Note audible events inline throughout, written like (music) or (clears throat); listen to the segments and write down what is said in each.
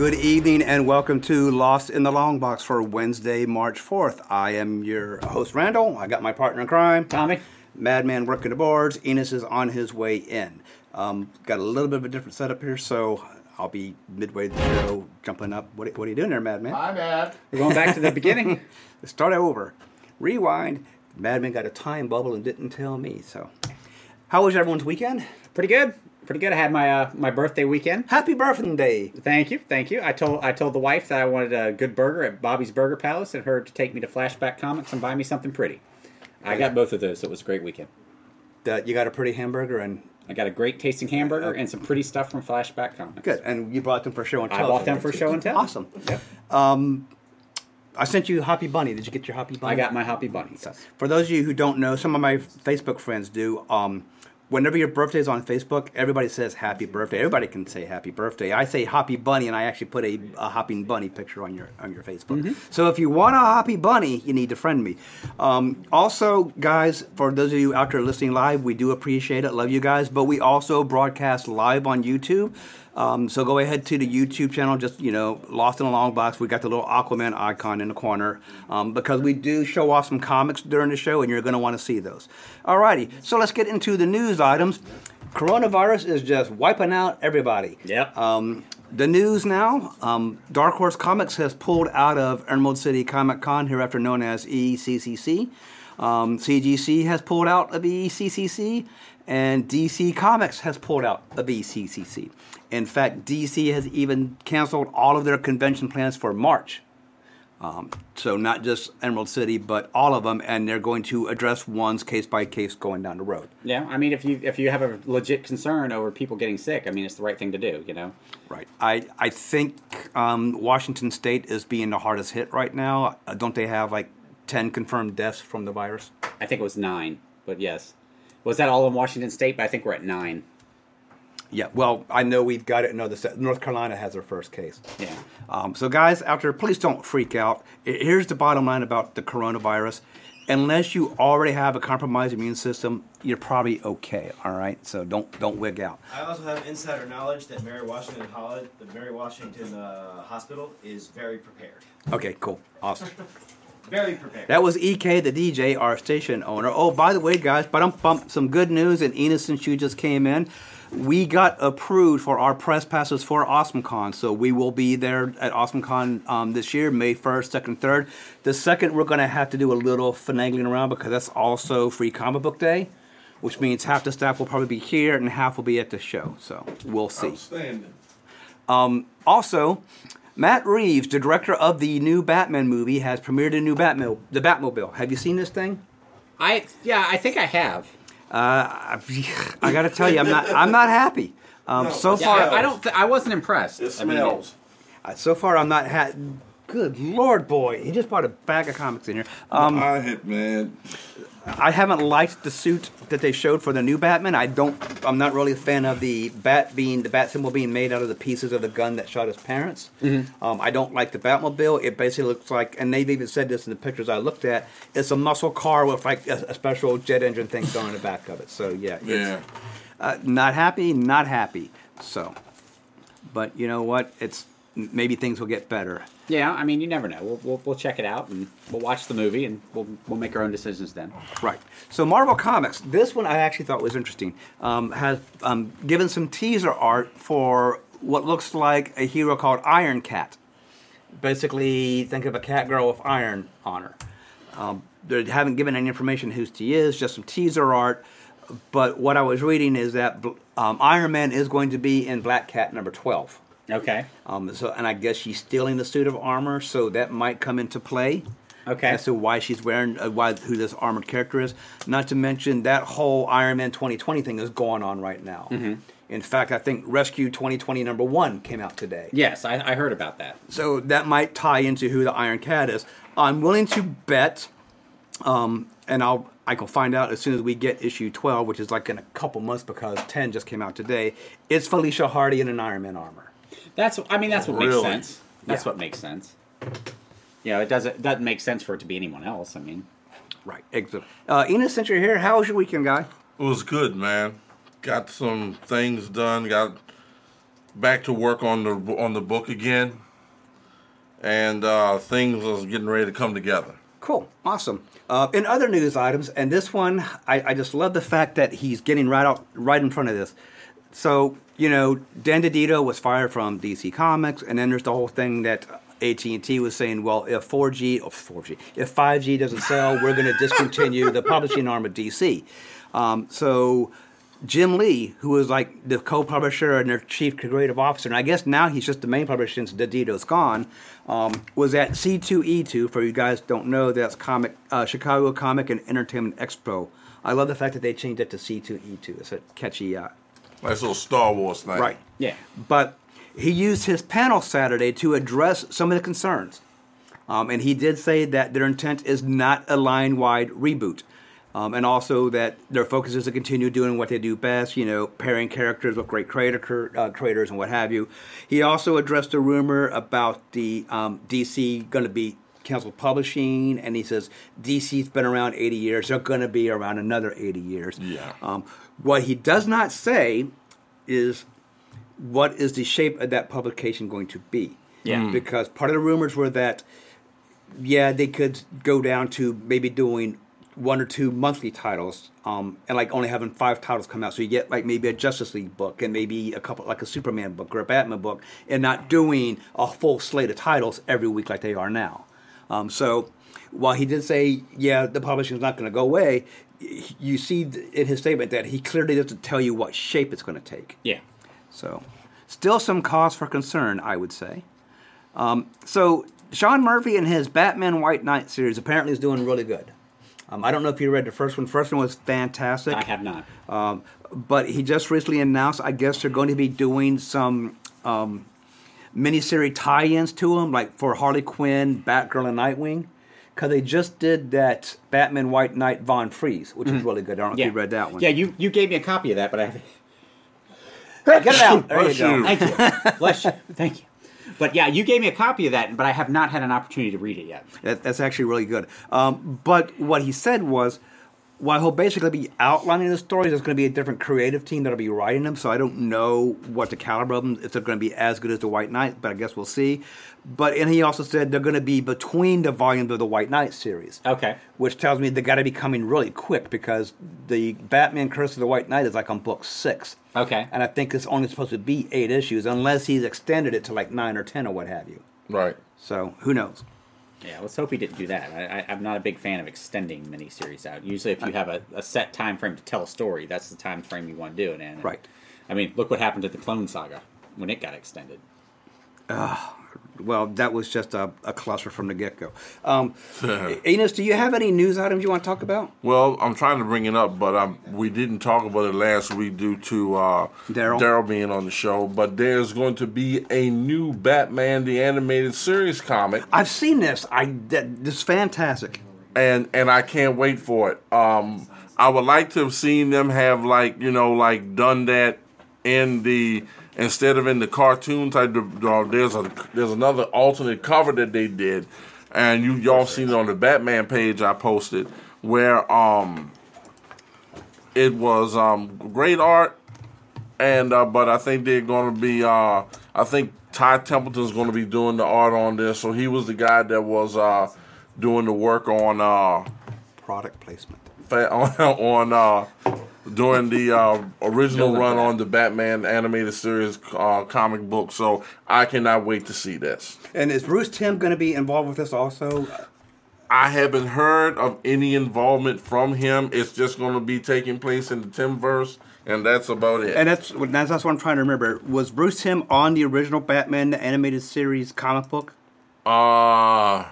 All right, good evening and welcome to Lost in the Long Box for Wednesday, March 4th. I am your host, Randall. I got my partner in crime, Tommy. Madman working the boards. Enos is on his way in. Um, got a little bit of a different setup here, so I'll be midway through the show jumping up. What, what are you doing there, Madman? I'm at. We're going back to the beginning. (laughs) Start over. Rewind. Madman got a time bubble and didn't tell me, so. How was everyone's weekend? Pretty good. Pretty good. I had my uh, my birthday weekend. Happy birthday! Thank you, thank you. I told I told the wife that I wanted a good burger at Bobby's Burger Palace and her to take me to Flashback Comics and buy me something pretty. I got both of those, so it was a great weekend. That you got a pretty hamburger and I got a great tasting hamburger and some pretty stuff from Flashback Comics. good, and you brought them for show and tell? I tell. bought them for show and tell. Awesome. Yep. I sent you Hoppy Bunny. Did you get your Hoppy Bunny? I got my Hoppy Bunnies. For those of you who don't know, some of my Facebook friends do. Um, whenever your birthday is on Facebook, everybody says happy birthday. Everybody can say happy birthday. I say Hoppy Bunny, and I actually put a, a hopping bunny picture on your on your Facebook. So if you want a Hoppy Bunny, you need to friend me. Um, also, guys, for those of you out there listening live, we do appreciate it. Love you guys. But we also broadcast live on YouTube. Um, so go ahead to the YouTube channel, just you know, Lost in a Long Box. We got the little Aquaman icon in the corner um, because we do show off some comics during the show, and you're going to want to see those. Alrighty, so let's get into the news items. Coronavirus is just wiping out everybody. Yep. Um, the news now: um, Dark Horse Comics has pulled out of Emerald City Comic Con, hereafter known as ECCC. Um, CGC has pulled out of ECCC, and DC Comics has pulled out of ECCC. In fact, DC has even canceled all of their convention plans for March. Um, so not just Emerald City, but all of them, and they're going to address ones case by case going down the road. Yeah, I mean, if you if you have a legit concern over people getting sick, I mean, it's the right thing to do. You know. Right. I I think um, Washington State is being the hardest hit right now. Uh, don't they have like ten confirmed deaths from the virus? I think it was nine, but yes. Was that all in Washington State? But I think we're at nine. Yeah. Well, I know we've got it. No, the North Carolina has their first case. Yeah. Um, so, guys out there, please don't freak out. Here's the bottom line about the coronavirus. Unless you already have a compromised immune system, you're probably okay. All right. So don't don't wig out. I also have insider knowledge that Mary Washington Holla- the Mary Washington uh, Hospital is very prepared. Okay. Cool. Awesome. (laughs) Very prepared. That was EK, the DJ, our station owner. Oh, by the way, guys, but I'm bump some good news. And Enos, since you just came in, we got approved for our press passes for AwesomeCon. So we will be there at AwesomeCon um, this year, May 1st, 2nd, 3rd. The second, we're going to have to do a little finagling around because that's also free comic book day, which means half the staff will probably be here and half will be at the show. So we'll see. Outstanding. Also, Matt Reeves, the director of the new Batman movie, has premiered a new Batmobile. The Batmobile. Have you seen this thing? I yeah, I think I have. Uh, (laughs) I got to tell you, I'm not. I'm not happy. Um, No, so it's Yeah, far, I, I don't. Th- I wasn't impressed. It I mean, smells. uh, so far, I'm not. Ha- Good lord, boy! He just brought a bag of comics in here. Um, I hit man. I haven't liked the suit that they showed for the new Batman. I don't. I'm not really a fan of the bat being the bat symbol being made out of the pieces of the gun that shot his parents. Um, I don't like the Batmobile. It basically looks like, and they've even said this in the pictures I looked at. It's a muscle car with like a, a special jet engine thing going in the back of it. So yeah, it's, Yeah. Uh, not happy, not happy. So, but you know what? It's maybe things will get better. yeah, I mean, you never know. We'll, we'll we'll check it out and we'll watch the movie and we'll we'll make our own decisions then. Right. So Marvel Comics, this one I actually thought was interesting. Um, has um, given some teaser art for what looks like a hero called Iron Cat. Basically, think of a cat girl with iron on her. Um, they haven't given any information who she is, just some teaser art. But what I was reading is that um, Iron Man is going to be in Black Cat number twelve. Okay. Um, so, and I guess she's stealing the suit of armor, so that might come into play. Okay. As to why she's wearing, uh, why who this armored character is. Not to mention that whole Iron Man 2020 thing is going on right now. Mm-hmm. In fact, I think Rescue 2020 number one came out today. Yes, I, I heard about that. So that might tie into who the Iron Cat is. I'm willing to bet, um, and I'll I can find out as soon as we get issue 12, which is like in a couple months because 10 just came out today. It's Felicia Hardy in an Iron Man armor. That's I mean that's what makes sense. That's Yeah. what makes sense. You know, it doesn't doesn't make sense for it to be anyone else. I mean, Right. Exactly. Uh, Enos, since you're here, how was your weekend, guy? It was good, man. Got some things done. Got back to work on the on the book again, and uh, things are getting ready to come together. Cool, awesome. Uh, in other news items, and this one, I, I just love the fact that he's getting right out, right in front of this. So you know, Dan DiDio was fired from DC Comics, and then there's the whole thing that AT and T was saying, well, if 4G or 4G, if 5G doesn't sell, we're going to discontinue the publishing arm of DC. Um, so Jim Lee, who was like the co-publisher and their chief creative officer, and I guess now he's just the main publisher since DiDio's gone, um, was at C2E2. For you guys don't know, that's comic uh, Chicago Comic and Entertainment Expo. I love the fact that they changed it to C2E2. It's a catchy, uh, Nice little Star Wars thing. right? Yeah. But he used his panel Saturday to address some of the concerns. Um, and he did say that their intent is not a line wide reboot. Um, and also that their focus is to continue doing what they do best, you know, pairing characters with great creator, uh, creators and what have you. He also addressed a rumor about the um, DC going to be canceled publishing, and he says DC's been around 80 years; they're going to be around another 80 years. Yeah. Um, what he does not say is what is the shape of that publication going to be? Yeah. Mm. Because part of the rumors were that, yeah, they could go down to maybe doing one or two monthly titles, um, and like only having five titles come out. So you get like maybe a Justice League book and maybe a couple like a Superman book or a Batman book, and not doing a full slate of titles every week like they are now. Um, so while he did say, yeah, the publishing is not going to go away, you see in his statement that he clearly doesn't tell you what shape it's going to take. Yeah. So, still some cause for concern, I would say. Um, so, Sean Murphy and his Batman White Knight series apparently is doing really good. Um, I don't know if you read the first one. First one was fantastic. I have not. Um, but he just recently announced, I guess they're going to be doing some um, miniseries tie-ins to him, like for Harley Quinn, Batgirl, and Nightwing. Because they just did that Batman White Knight Von Freeze, which is really good. I don't know Yeah. if you read that one. Yeah, you, you gave me a copy of that, but I (laughs) Get it out. There you go. you. Thank you. (laughs) Bless you. Thank you. But yeah, you gave me a copy of that, but I have not had an opportunity to read it yet. That, that's actually really good. Um, but what he said was, while he'll basically be outlining the stories, there's going to be a different creative team that'll be writing them. So I don't know what the caliber of them, if they're going to be as good as the White Knight, but I guess we'll see. But and he also said they're going to be between the volumes of the White Knight series. Okay. Which tells me they got to be coming really quick because the Batman Curse of the White Knight is like on book six. Okay. And I think it's only supposed to be eight issues, unless he's extended it to like nine or ten or what have you. Right. So who knows? Yeah, let's hope he didn't do that. I, I, I'm not a big fan of extending miniseries out. Usually, if you uh, have a, a set time frame to tell a story, that's the time frame you want to do it in. And, Right. I mean, look what happened to the Clone Saga when it got extended. Well, that was just a, a cluster from the get go. Um, (laughs) Enos, do you have any news items you want to talk about? Well, I'm trying to bring it up, but um, we didn't talk about it last week due to uh, Daryl? Daryl being on the show. But there's going to be a new Batman the Animated Series comic, I've seen this. I that, this is fantastic. and and I can't wait for it. Um, I would like to have seen them have like you know like done that in the instead of in the cartoon type. Uh, there's a there's another alternate cover that they did, and you y'all seen it on the Batman page I posted where um it was um great art and uh, but I think they're going to be. Uh, I think Ty Templeton's going to be doing the art on this. So he was the guy that was uh, doing the work on uh, Product placement. fa- (laughs) on uh, during the uh, original run that. on the Batman animated series uh, comic book. So I cannot wait to see this. And is Bruce Timm going to be involved with this also? I haven't heard of any involvement from him. It's just going to be taking place in the Timmverse, and that's about it. And that's that's, that's what I'm trying to remember. Was Bruce Timm on the original Batman the animated series comic book? uh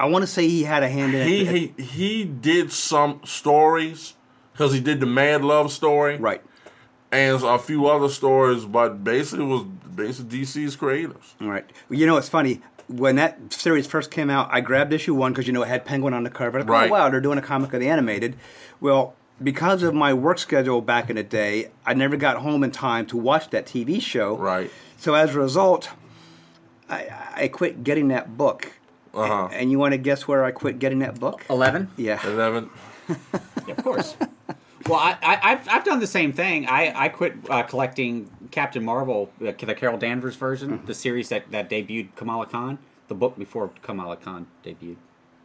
I want to say he had a hand in he it. he, he did some stories because he did the Mad Love story, right. and a few other stories, but basically it was basically DC's creators. All right. Well, you know, it's funny. When that series first came out, I grabbed issue one because you know it had Penguin on the cover. Like, Right. Oh wow, they're doing a comic of the animated. Well, because of my work schedule back in the day, I never got home in time to watch that TV show. Right. So as a result, I, I quit getting that book. Uh-huh. And you want to guess where I quit getting that book? Eleven. Yeah. Eleven. (laughs) Yeah, of course. Well, I, I, I've I've done the same thing. I I quit uh, collecting Captain Marvel, uh, the Carol Danvers version, Mm-hmm. the series that, that debuted Kamala Khan, the book before Kamala Khan debuted.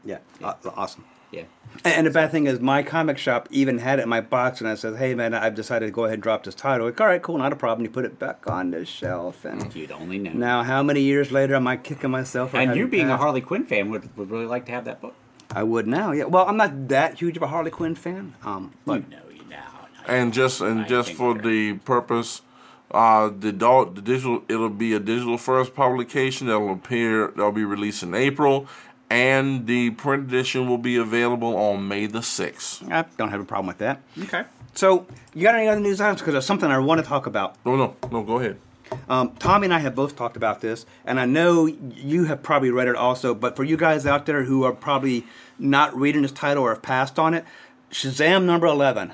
Yeah, aw- awesome. Yeah. And and the bad thing is, my comic shop even had it in my box, and I said, "Hey, man, I've decided to go ahead and drop this title." Like, all right, cool, not a problem. You put it back on the shelf, and If you'd only know. now, how many years later am I kicking myself? and you being a? Harley Quinn fan would, would really like to have that book. I would now. Yeah. Well, I'm not that huge of a Harley Quinn fan. Um, but you know. And just and I just for they're- the purpose, uh, the dog, the digital, it'll be a digital first publication that'll appear. That'll be released in April, and the print edition will be available on May the sixth. I don't have a problem with that. Okay. So, you got any other news items? Because there's something I want to talk about. No, no, no. Go ahead. Um, Tommy and I have both talked about this, and I know you have probably read it also. But for you guys out there who are probably not reading this title or have passed on it, Shazam number eleven.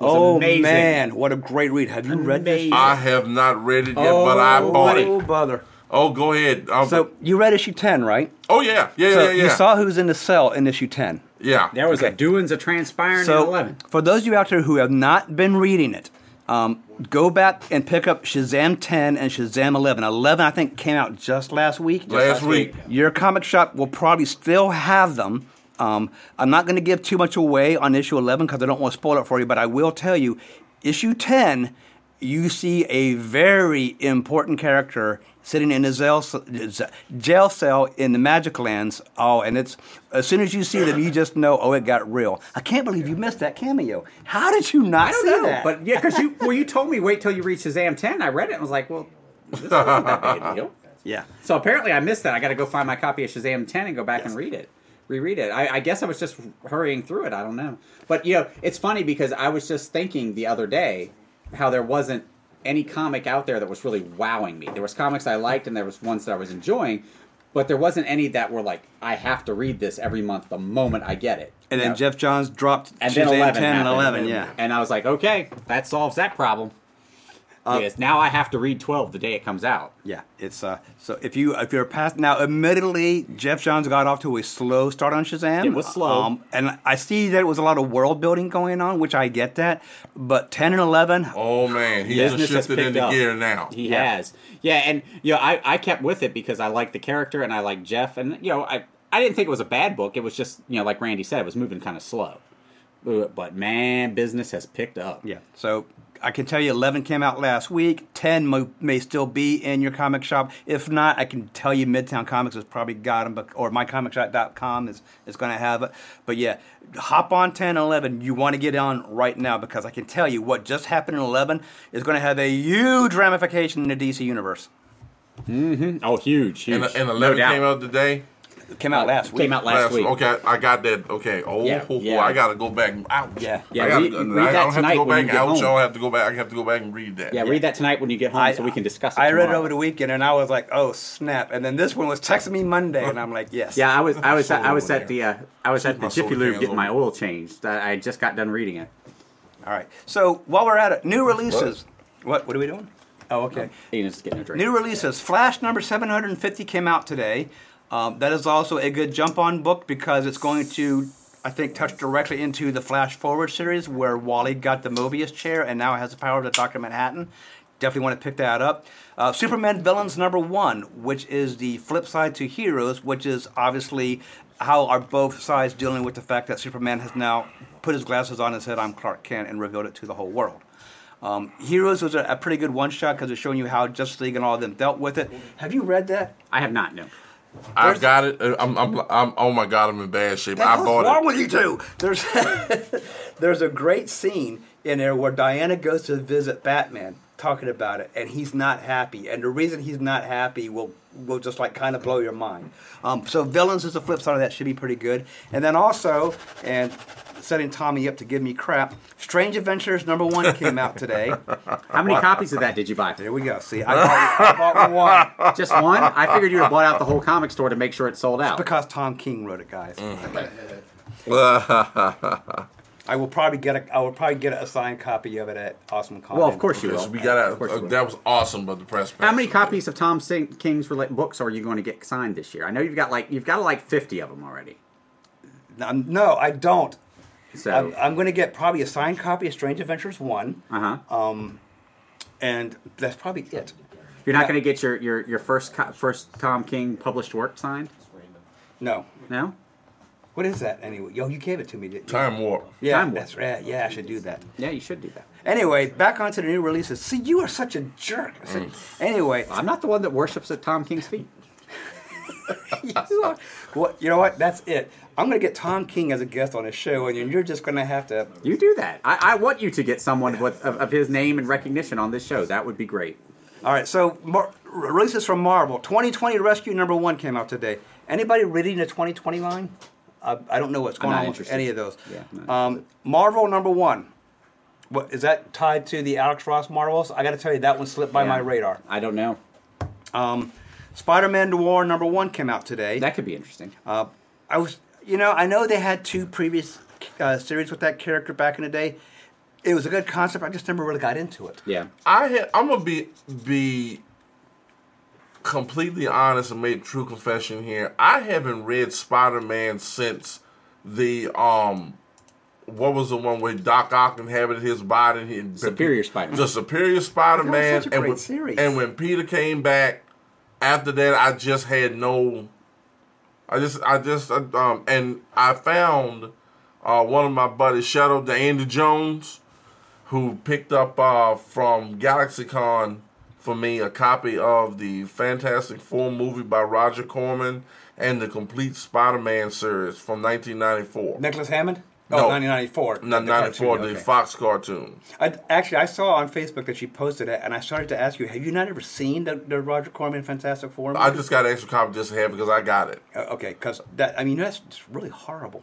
Oh amazing. man, what a great read! Have you read this? I have not read it yet, but I Oh, bought buddy. Oh it. brother! Oh, go ahead. I'll- So you read issue ten, right? oh yeah, yeah, So yeah, yeah. you saw who's in the cell in issue ten. yeah. There was Okay. a doings of transpiring So, in 11. for those of you out there who have not been reading it, um, go back and pick up Shazam 10 and Shazam 11. 11, I think, came out just last week. Last week. Your comic shop will probably still have them. Um, I'm not going to give too much away on issue 11 because I don't want to spoil it for you, but I will tell you, issue 10, you see a very important character sitting in a jail, jail cell in the Magic Lands. Oh, and it's as soon as you see them, you just know, oh, it got real. I can't believe you missed that cameo. How did you not I don't see know, that? but yeah, because you well, you told me wait till you reach Shazam 10. I read it and was like, well, this isn't that big a deal. (laughs) yeah. So apparently I missed that. I got to go find my copy of Shazam 10 and go back and read it, reread it. I, I guess I was just hurrying through it. I don't know. But, you know, it's funny because I was just thinking the other day how there wasn't any comic out there that was really wowing me. There was comics I liked and there was ones that I was enjoying, but there wasn't any that were like, I have to read this every month the moment I get it. And then know? Geoff Johns dropped and Shazam then 11 10 and 11, yeah. And I was like, okay, that solves that problem. Uh, yes, now I have to read 12 the day it comes out. Yeah, it's uh. So if you if you're past now, admittedly, Geoff Johns got off to a slow start on Shazam. It was slow. um, and I see that it was a lot of world building going on, which I get that. But ten and eleven, Oh man, he Business has shifted into up. gear now. He Yeah. has. Yeah, and you know, I, I kept with it because I like the character and I like Jeff and you know, I I didn't think it was a bad book. It was just, you know, like Randy said, it was moving kind of slow. But but, man, business has picked up. yeah. So I can tell you, eleven came out last week. Ten may, may still be in your comic shop. If not, I can tell you, Midtown Comics has probably got them, but, or mycomicshop.com is is going to have it. But yeah, hop on 10 and 11. You want to get on right now because I can tell you what just happened in 11 is going to have a huge ramification in the DC universe. Mm-hmm. Oh, huge, huge. And, and 11 doubt. came out today. It came out last week. Came out last, week. Okay, I got that. Okay. Oh, Yeah, yeah. I gotta go back. Ouch. Yeah. Yeah, I, gotta, read- I read don't that have to go when back. you get Ouch! home. I'll have to go back. I have to go back and read that. Yeah, read that tonight when you get home so we can discuss it. I read it over the weekend and I was like, "Oh snap!" And then this one was texting me Monday, and I'm like, "Yes." Yeah, I was I was Sold I was over at the uh, I was at the my Jiffy Lube getting my oil changed. I I just got done reading it. All right. So while we're at it, new releases. What? What are we doing? Oh, okay. Ian's getting a drink. New releases. Flash number 750 came out today. Um, that is also a good jump on book because it's going to, I think, touch directly into the Flash Forward series where Wally got the Mobius chair and now has the power to Dr. Manhattan. Definitely want to pick that up. Uh, Superman Villains number one, which is the flip side to Heroes, which is obviously how are both sides dealing with the fact that Superman has now put his glasses on and said, I'm Clark Kent, and revealed it to the whole world. Um, Heroes was a, a pretty good one shot because it's showing you how Justice League and all of them dealt with it. Have you read that? I have not no. I got it. Uh, I'm, I'm, I'm. Oh my god, I'm in bad shape. I What's bought wrong it. with you two? There's (laughs) there's a great scene in there where Diana goes to visit Batman, talking about it, and he's not happy. And the reason he's not happy will will just like kind of blow your mind. Um, so villains is the flip side of that should be pretty good. And then also, and setting Tommy up to give me crap. Strange Adventures number one came out today. (laughs) How many copies of that did you buy? There we go. See, I bought, I bought one Just one? I figured you'd have bought out the whole comic store to make sure it sold out. because Tom King wrote it, guys. Mm. I will probably get a I will probably get a signed copy of it at Awesome Comics. Well, of course you Yes, will. we got Of out. course Uh, that was awesome, but the press. How many copies of Tom King's rela- books are you going to get signed this year? I know you've got like you've got like fifty of them already. No, I don't. So I'm, I'm going to get probably a signed copy of Strange Adventures one. uh huh. and that's probably it. You're not Yeah. going to get your, your, your first co- first Tom King published work signed? No. No? What is that anyway? Yo, you gave it to me, didn't you? Time warp. Yeah, Time Warp. that's right. Yeah, I should do that. Yeah, you should do that. Anyway, back onto the new releases. See, you are such a jerk. See, Anyway, I'm not the one that worships at Tom King's feet. (laughs) you, are, well, you know what? That's it. I'm going to get Tom King as a guest on the show, and you're just going to have to. You do that. I, I want you to get someone with of, of his name and recognition on this show. That would be great. All right, so Mar- releases from Marvel. 2020 Rescue number one came out today. Anybody reading the 2020 line? Uh, I don't know what's going on with any of those. Yeah, um, Marvel number one. What is that tied to the Alex Ross Marvels? I got to tell you, that one slipped by Yeah. my radar. I don't know. Um, Spider-Man Noir number one came out today. That could be interesting. Uh, I was, you know, I know they had two previous uh, series with that character back in the day. It was a good concept. I just never really got into it. Yeah. I had, I'm gonna be be completely honest and make true confession here. I haven't read Spider Man since the um what was the one where Doc Ock inhabited his body? He, Superior Spider-Man. The Superior Spider Man. such a and great when, series. and when Peter came back after that, I just had no. I just, I just, um, and I found uh, one of my buddies, shout out to Andy Jones, who picked up uh, from GalaxyCon for me a copy of the Fantastic Four movie by Roger Corman and the complete Spider-Man series from 1994. Nicholas Hammond? No. Oh, 1994. Not The 94, cartoon, the okay. Fox cartoon. I, actually, I saw on Facebook that she posted it, and I started to ask you, have you not ever seen the, the Roger Corman Fantastic Four? I just got an extra copy just to have because I got it. Uh, okay, because that I mean that's really horrible.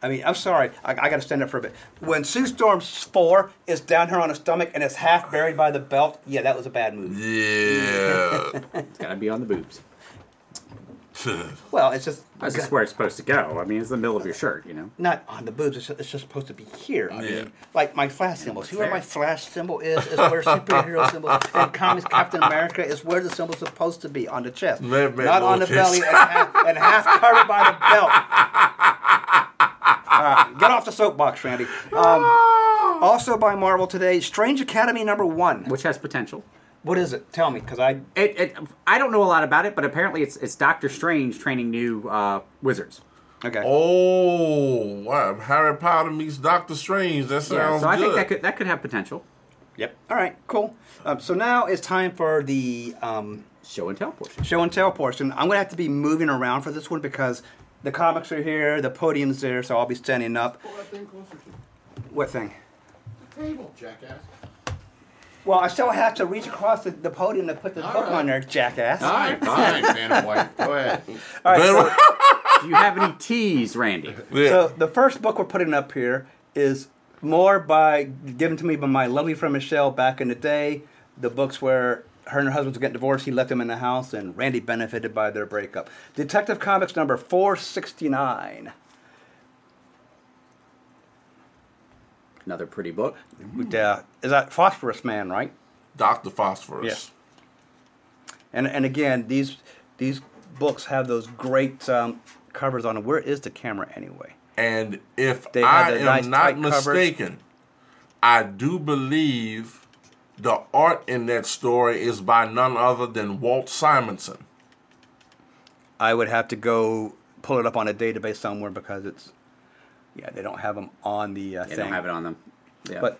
I mean, I'm sorry, I, I got to stand up for a bit. When Sue Storm's four is down here on her stomach and is half buried by the belt, yeah, that was a bad move. Yeah. (laughs) It's got to be on the boobs. (laughs) Well, it's just That's just where it's supposed to go. I mean, it's the middle of your shirt, you know. not on the boobs. It's just, it's just supposed to be here. I Yeah. mean, like my flash symbol. See where my flash symbol is? Is where superhero (laughs) symbol and comics Captain America is where the symbol's supposed to be on the chest, Man, man, not on the lowercase. belly and half, and half covered by the belt. All right, get off the soapbox, Randy. Um, also by Marvel today, Strange Academy number one. Which has potential. What is it? Tell me, because I It, it, I don't know a lot about it, but apparently it's it's Doctor Strange training new uh, wizards. okay. Oh, wow. Harry Potter meets Doctor Strange. That sounds Yeah, so I good. think that could that could have potential. Yep. All right. Cool. Um, so now it's time for the um, Show and tell portion. show and tell portion. I'm gonna have to be moving around for this one because the comics are here, the podium's there, so I'll be standing up. Pull that thing closer to What thing? the table, jackass. Well, I still have to reach across the, the podium to put the All book right. on there, jackass. Fine, fine, Vanna White. Go ahead. All right. So, Do you have any teas, Randy? yeah. so the first book we're putting up here is more by given to me by my lovely friend Michelle back in the day. The books where her and her husband was getting divorced, he left them in the house, and Randy benefited by their breakup. Detective Comics number 469. Another pretty book. With, uh, is that Phosphorus Man, right? Dr. Phosphorus. Yeah. And and again, these these books have those great um, covers on them. Where is the camera anyway? And if They I am nice not tight covers. mistaken, I do believe the art in that story is by none other than Walt Simonson. I would have to go pull it up on a database somewhere because it's yeah they don't have them on the uh, They thing. don't have it on them. Yeah. But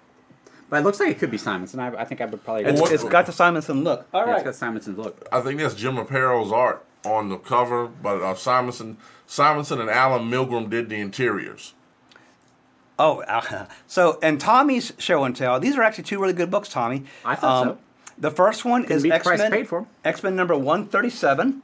But it looks like it could be Simonson. I, I think I would probably. it's, it's got the Simonson look. All right, yeah, it's got Simonson's look. I think that's Jim Aparo's art on the cover, but uh, Simonson, Simonson and Alan Milgrom did the interiors. Oh, (laughs) uh, so and Tommy's show and tell. These are actually two really good books, Tommy. Um, I thought so. The first one is beat the X Men. paid for 'em. X Men number one thirty seven.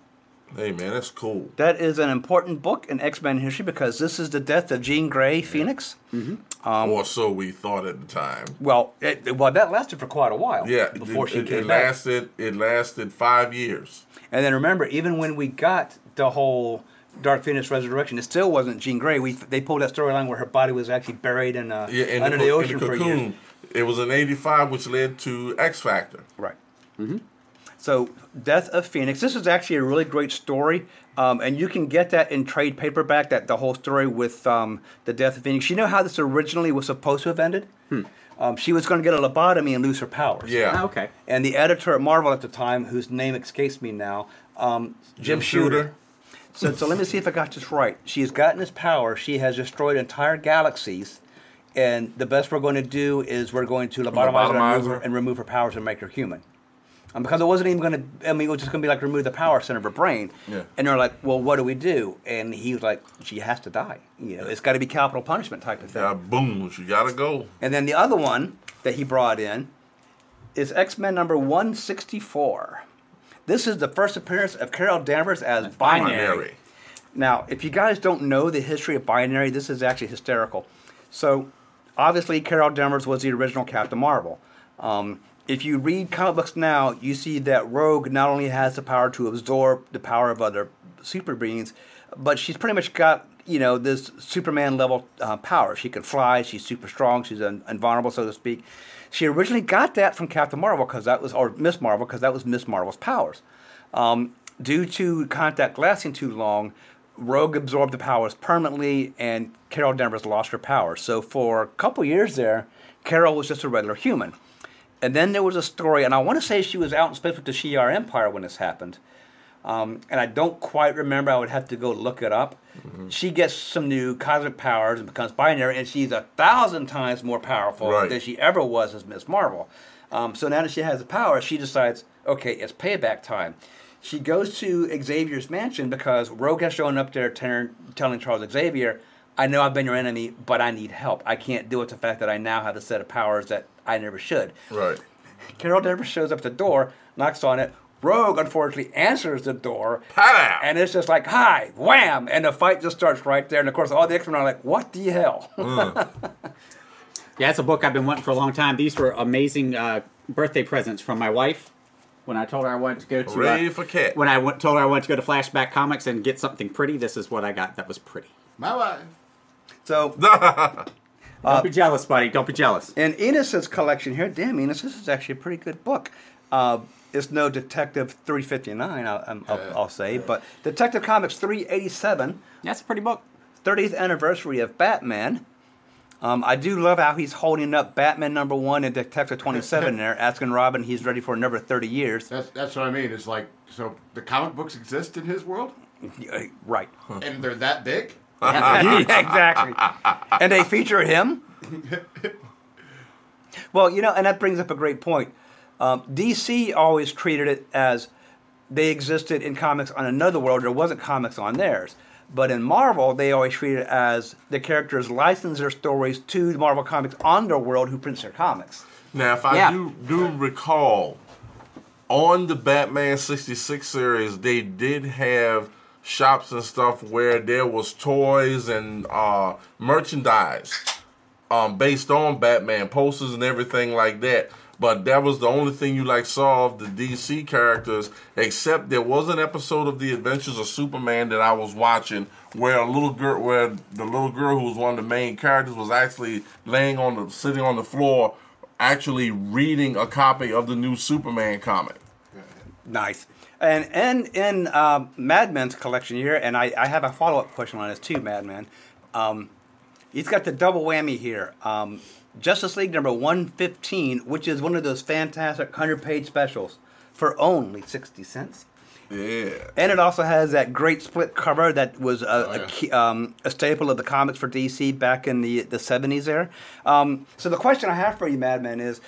Hey man, that's cool. That is an important book in X Men history because this is the death of Jean Grey Phoenix. Um, or so we thought at the time. Well, it, well, that lasted for quite a while. Yeah, before it, she it, came it back. lasted. It lasted five years. And then remember, even when we got the whole Dark Phoenix resurrection, it still wasn't Jean Grey. We they pulled that storyline where her body was actually buried in, uh, Yeah, under the, the, ocean the for years. It was in '85, which led to X Factor. Right. So, Death of Phoenix. This is actually a really great story, um, and you can get that in trade paperback. That the whole story with um, the Death of Phoenix. You know how this originally was supposed to have ended. Um, she was going to get a lobotomy and lose her powers. Yeah. Ah, okay. And the editor at Marvel at the time, whose name escapes me now, um, Jim, Jim Shooter. Shooter. So, so let me see if I got this right. She has gotten this power. She has destroyed entire galaxies. And the best we're going to do is we're going to lobotomize, her, and remove her her. and remove her powers and make her human. Um, because it wasn't even going to, I mean, it was just going to be like remove the power center of her brain. Yeah. And they're like, well, what do we do? And he was like, she has to die. You know, it's got to be capital punishment type of thing. Yeah, boom, she gotta go. And then the other one that he brought in is X Men number 164. This is the first appearance of Carol Danvers as Binary. Binary. Now, if you guys don't know the history of Binary, this is actually hysterical. So, obviously, Carol Danvers was the original Captain Marvel. Um, if you read comic books now, you see that Rogue not only has the power to absorb the power of other super beings, but she's pretty much got you know this Superman level uh, power. She can fly. She's super strong. She's un- invulnerable, so to speak. She originally got that from Captain Marvel because that was, or Miss Marvel because that was Miss Marvel's powers. Um, due to contact lasting too long, Rogue absorbed the powers permanently, and Carol Danvers lost her powers. So for a couple years there, Carol was just a regular human. And then there was a story, and I want to say she was out in space with the Shi'ar Empire when this happened. Um, and I don't quite remember. I would have to go look it up. She gets some new cosmic powers and becomes binary, and she's a thousand times more powerful Right. than she ever was as Miss Marvel. Um, so now that she has the power, she decides, okay, it's payback time. She goes to Xavier's mansion because Rogue has shown up there telling, telling Charles Xavier, I know I've been your enemy, but I need help. I can't deal with the fact that I now have a set of powers that I never should. Right. Carol never shows up at the door, knocks on it. Rogue, unfortunately, answers the door. Pow! And it's just like, hi, wham! And the fight just starts right there. And of course, all the X Men are like, what the hell? (laughs) Yeah, it's a book I've been wanting for a long time. These were amazing uh, birthday presents from my wife when I told her I wanted to go to. Hooray uh, for cat. When I told her I wanted to go to Flashback Comics and get something pretty, this is what I got that was pretty. My wife. (laughs) so, (laughs) Don't be jealous, buddy. Don't be jealous. in Enos's collection here, damn, Enos, this is actually a pretty good book. Uh, it's no Detective 359, I'll, I'm- I'll, I'll say, but Detective Comics 387. That's a pretty book. 30th anniversary of Batman. Um, I do love how he's holding up Batman number one and Detective 27 there, (laughs) asking Robin he's ready for another 30 years. That's that's what I mean. It's like so the comic books exist in his world, Yeah, Right. and they're that big. (laughs) Yeah, exactly. And they feature him. well, you know, and that brings up a great point. Um, DC always treated it as they existed in comics on another world. There wasn't comics on theirs. But in Marvel, they always treat it as the characters license their stories to Marvel Comics on their world who prints their comics. Now, if I Yeah. do do recall, on the Batman '66 series, they did have shops and stuff where there was toys and uh, merchandise um, based on Batman posters and everything like that. But that was the only thing you like saw of the DC characters, except there was an episode of The Adventures of Superman that I was watching where a little girl, where the little girl who was one of the main characters was actually laying on the, sitting on the floor, actually reading a copy of the new Superman comic. Nice. And and in um, Madman's collection here, and I, I have a follow up question on this too, Madman. Um, he's got the double whammy here. Um, Justice League number one fifteen, which is one of those fantastic hundred page specials for only sixty cents. Yeah. And it also has that great split cover that was a, Oh, a, yeah. key, um, a staple of the comics for DC back in the the seventies. There. Um, so the question I have for you, Madman, is,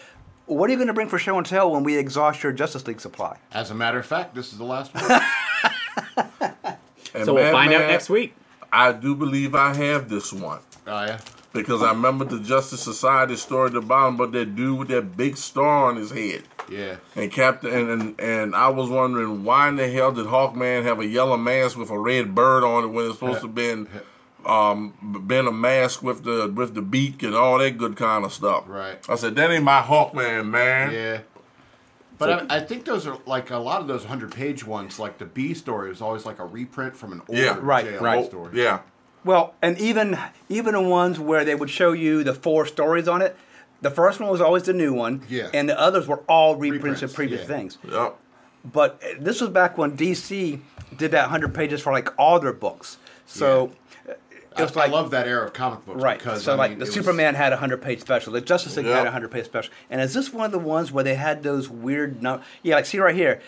what are you going to bring for show and tell when we exhaust your Justice League supply? As a matter of fact, this is the last one. (laughs) So we'll find out next week. I do believe I have this one. oh yeah. Because I remember the Justice Society story at the bottom, but that dude with that big star on his head. Yeah. And Captain and, and and I was wondering why in the hell did Hawkman have a yellow mask with a red bird on it when it's supposed (laughs) to been um been a mask with the with the beak and all that good kind of stuff. Right. I said that ain't my Hawkman, man. Yeah. But I, I think those are like a lot of those hundred page ones. Like the B story is always like a reprint from an older Yeah. Right, JLA right. story. Yeah. Well, and even even the ones where they would show you the four stories on it, the first one was always the new one, Yeah. and the others were all reprints of previous yeah. things. Yep. But uh, this was back when DC did that hundred pages for like all their books. So it I, like I love that era of comic books Right. because so I like mean, the it was- Superman had a hundred page special. The Justice League Yeah. had a hundred page special. And is this one of the ones where they had those weird Yeah, like see right here.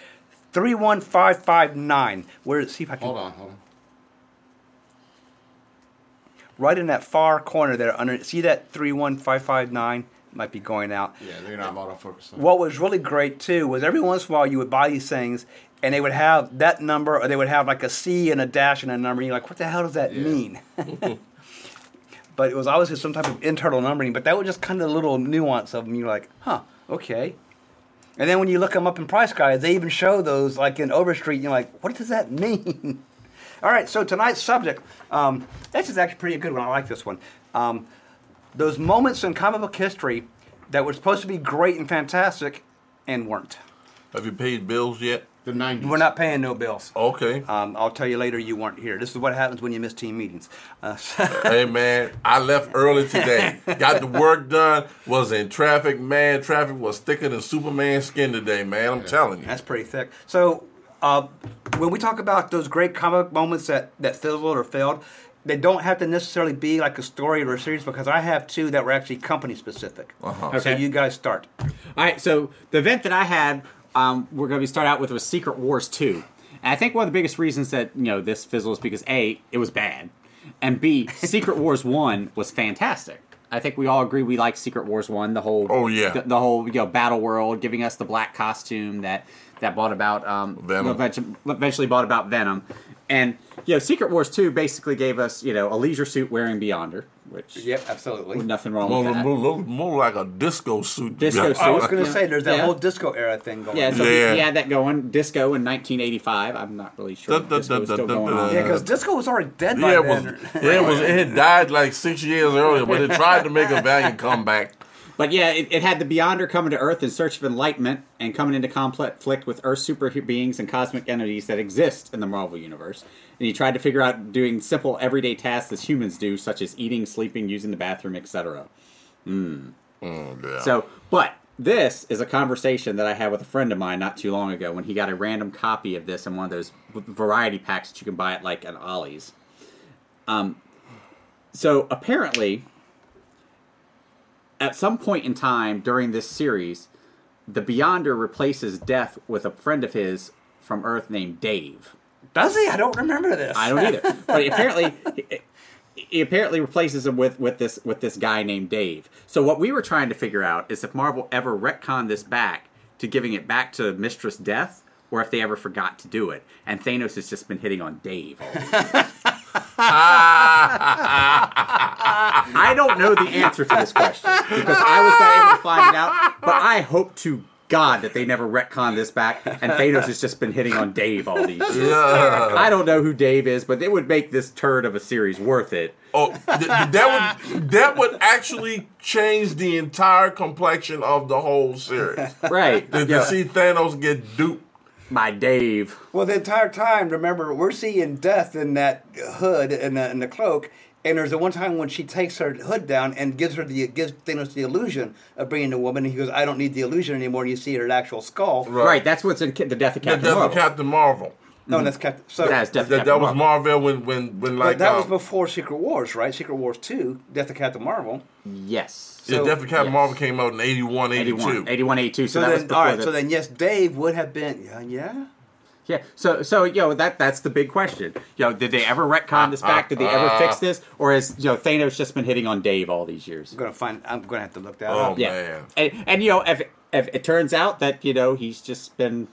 Three one five five nine. Where see if I can Hold on, hold on. right in that far corner there under see that three one five five nine might be going out. Yeah, they're not autofocus. on. What was really great too was every once in a while you would buy these things and they would have that number or they would have like a C and a dash and a number and you're like, what the hell does that Yeah. mean? (laughs) (laughs) but it was obviously some type of internal numbering, but that was just kind of a little nuance of them. You're like, huh, okay. And then when you look them up in price guides, they even show those like in Overstreet. You're like, what does that (laughs) mean? All right, so tonight's subject, um, this is actually pretty good one. I like this one. Um, those moments in comic book history that were supposed to be great and fantastic and weren't. Have you paid bills yet? The 90s. We're not paying no bills. Okay. Um, I'll tell you later you weren't here. This is what happens when you miss team meetings. Uh, (laughs) hey man, I left early today. Got the work done. Was in traffic, man. Traffic was thicker than Superman's skin today, man. I'm telling you. That's pretty thick. So, uh, when we talk about those great comic moments that, that fizzled or failed, they don't have to necessarily be like a story or a series because I have two that were actually company specific. Uh-huh. So Okay. you guys start. All right, so the event that I had, um, we're going to start out with was Secret Wars 2. And I think one of the biggest reasons that, you know, this fizzled is because A, it was bad, and B, (laughs) Secret Wars 1 was fantastic. I think we all agree we like Secret Wars 1, the whole Oh, yeah. the, the whole, you know, battle world, giving us the black costume that that brought about um Venom. eventually, eventually brought about Venom. And you know, Secret Wars 2 basically gave us, you know, a leisure suit wearing Beyonder, which Yep, absolutely. nothing wrong More, with that. more, more like a disco suit. Disco suit. I was going to Yeah. say there's that Yeah. whole disco era thing going. Yeah, so Yeah. he had that going. Disco in 1985. I'm not really sure. Da, da, disco da, is da, still da, going da, on. Yeah, because disco was already dead by Yeah, it was. then. Yeah, it was. It had died like six years earlier, but it tried to make a valiant (laughs) comeback. But yeah, it, it had the Beyonder coming to Earth in search of enlightenment and coming into conflict with Earth super beings and cosmic entities that exist in the Marvel universe. And he tried to figure out doing simple everyday tasks as humans do, such as eating, sleeping, using the bathroom, etc. Mm, yeah. So, but this is a conversation that I had with a friend of mine not too long ago when he got a random copy of this in one of those variety packs that you can buy at like an Ollie's. Um, so apparently, at some point in time during this series, the Beyonder replaces Death with a friend of his from Earth named Dave. Does he? I don't remember this. I don't either. (laughs) but apparently, he, he apparently replaces him with, with this with this guy named Dave. So what we were trying to figure out is if Marvel ever retconned this back to giving it back to Mistress Death, or if they ever forgot to do it. And Thanos has just been hitting on Dave. (laughs) all these years. (laughs) I don't know the answer to this question because I was not able to find it out. But I hope to God that they never retcon this back, and Thanos has just been hitting on Dave all these years. yeah. I don't know who Dave is, but it would make this turd of a series worth it. Oh, th- that would that would actually change the entire complexion of the whole series. Right. To, to Yeah. see Thanos get duped. My Dave. Well, the entire time, remember, we're seeing death in that hood and the, in the cloak. And there's the one time when she takes her hood down and gives her the gives Thanos the illusion of being a woman. And he goes, "I don't need the illusion anymore." And you see her actual skull. Right. that's what's in the Death of That, Captain that's Marvel. Captain Marvel. No, mm-hmm. that's Captain. So That's Death That, Captain that was Marvel. Marvel when when when but like that was um, before Secret Wars, right? Secret Wars two, Death of Captain Marvel. Yes. yeah, Death of Captain yes. Marvel came out in 81, 82. 81, 81, 82. So, So that was then, before all right. the, So then, yes, Dave would have been. Yeah, yeah. Yeah. So so you know that that's the big question. You know, did they ever retcon this back? Did they ever fix uh, uh, this? Or has you know Thanos just been hitting on Dave all these years? I'm gonna find. I'm gonna have to look that Oh, up. Yeah. man. And, and you know, if, if it turns out that, you know, he's just been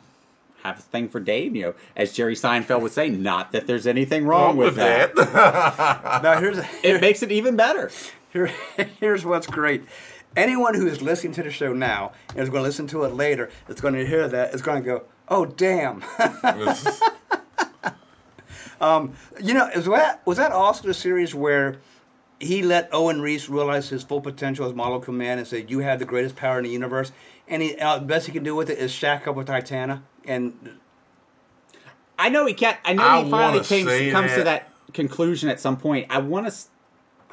have a thing for Dave, you know, as Jerry Seinfeld would say, not that there's anything wrong with, that. (laughs) Now here's (laughs) It makes it even better. Here, (laughs) here's what's great. Anyone who is listening to the show now and is going to listen to it later is going to hear that is going to go, "Oh damn!" you know, is that was that also the series where he let Owen Reece realize his full potential as Molecule Man and said, "You have the greatest power in the universe," and he, uh, the best he can do with it is shack up with Titana and I know he can't. I know I he finally came, say comes to that- that conclusion at some point. I want to.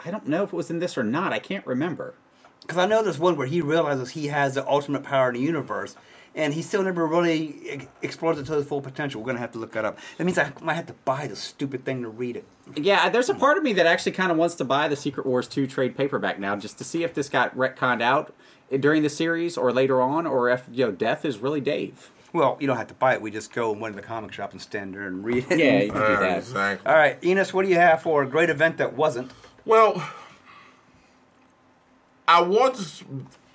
I don't know if it was in this or not. I can't remember. Because I know there's one where he realizes he has the ultimate power in the universe, and he still never really e- explored it to its full potential. We're gonna have to look that up. That means I might have to buy the stupid thing to read it. Yeah, there's a part of me that actually kind of wants to buy the Secret Wars 2 trade paperback now just to see if this got retconned out during the series or later on or if, you know, Death is really Dave. Well, you don't have to buy it. We just go in one of the comic shop and stand there and read it. Yeah, you can do that. exactly. All right, Enos, what do you have for a great event that wasn't? Well, I want to.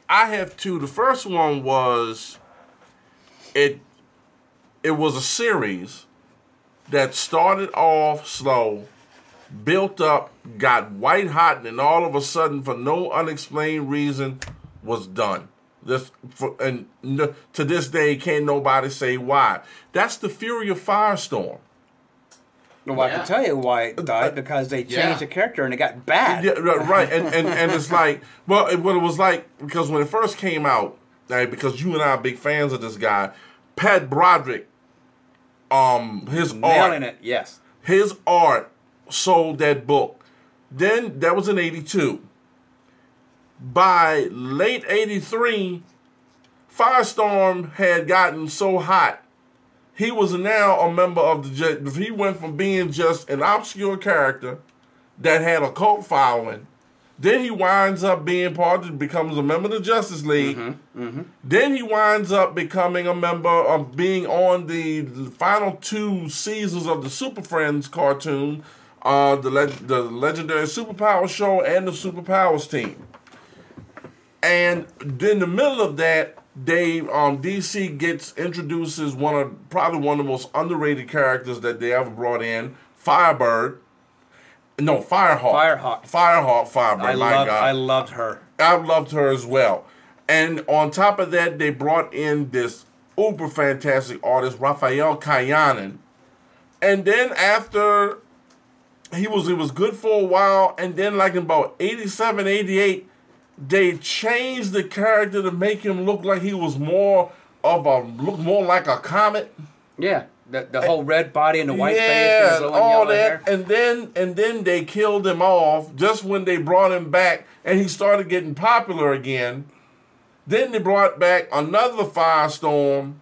I have two. The first one was it. It was a series that started off slow, built up, got white hot, and then all of a sudden, for no unexplained reason, was done. This for, and n- to this day, can't nobody say why. That's the Fury of Firestorm. Well, I Yeah. can tell you why it died because they changed Yeah. the character and it got bad. Yeah, right, right. And, and and it's like, well, it, what it was like because when it first came out, like, because you and I are big fans of this guy, Pat Broderick, um, his Nailing art, it, yes. his art sold that book. Then that was in '82. By late '83, Firestorm had gotten so hot. He was now a member of the. He went from being just an obscure character that had a cult following. Then he winds up being part of, becomes a member of the Justice League. Then he winds up becoming a member of being on the final two seasons of the Super Friends cartoon, uh, the leg the legendary Superpower show and the Superpowers team. And in the middle of that, they um, DC gets introduces one of probably one of the most underrated characters that they ever brought in, Firebird. No, Firehawk. Firehawk. Firehawk. Firebird. I my loved, God. I loved her. I loved her as well. And on top of that, they brought in this uber fantastic artist, Rafael Kayanan. And then after he was it was good for a while, and then like in about 87, 88, they changed the character to make him look like he was more of a look more like a comet. Yeah, the, the whole red body and the white face yeah, and and all that, hair. and then and then they killed him off just when they brought him back, and he started getting popular again. Then they brought back another Firestorm,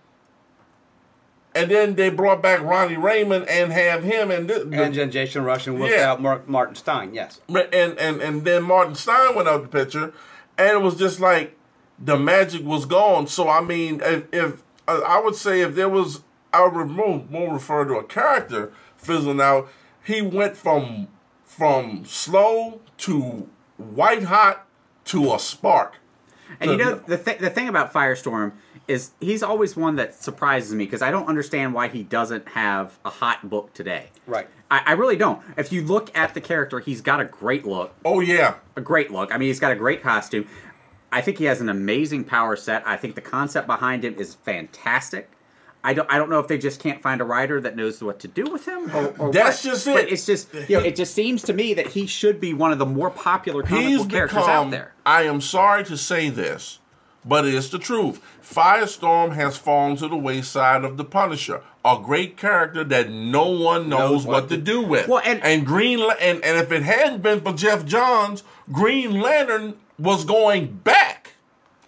and then they brought back Ronnie Raymond and have him and th- the- And then Jason Russian without Yeah. Mark, Martin Stein, yes. and and and then Martin Stein went out the picture, and it was just like the magic was gone. So I mean, if, if uh, I would say if there was, I would more, more refer to a character fizzling out. He went from from slow to white hot to a spark. And you know the th- the thing about Firestorm is he's always one that surprises me because I don't understand why he doesn't have a hot book today. Right. I, I really don't. If you look at the character, he's got a great look, Oh yeah, a great look. I mean, he's got a great costume. I think he has an amazing power set. I think the concept behind him is fantastic. I don't. I don't know if they just can't find a writer that knows what to do with him. Or, or That's what. just But it. it's just you know. It just seems to me that he should be one of the more popular comic book characters become. out there. I am sorry to say this, but it's the truth. Firestorm has fallen to the wayside of the Punisher, a great character that no one knows, Knows what, what to to- do with. Well, and- Green La- and and if it hadn't been for Geoff Johns, Green Lantern was going back.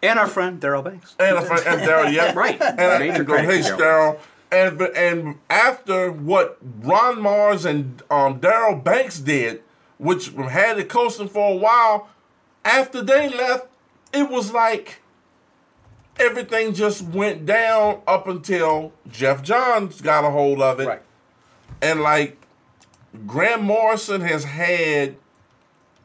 And our friend Darryl Banks. And, if, and Daryl, yeah, (laughs) Right. And I Major and go, hey, Daryl. Daryl. And and after what Ron Marz and um, Darryl Banks did, which had it coasting for a while, after they left, it was like everything just went down up until Geoff Johns got a hold of it. Right. And like Grant Morrison has had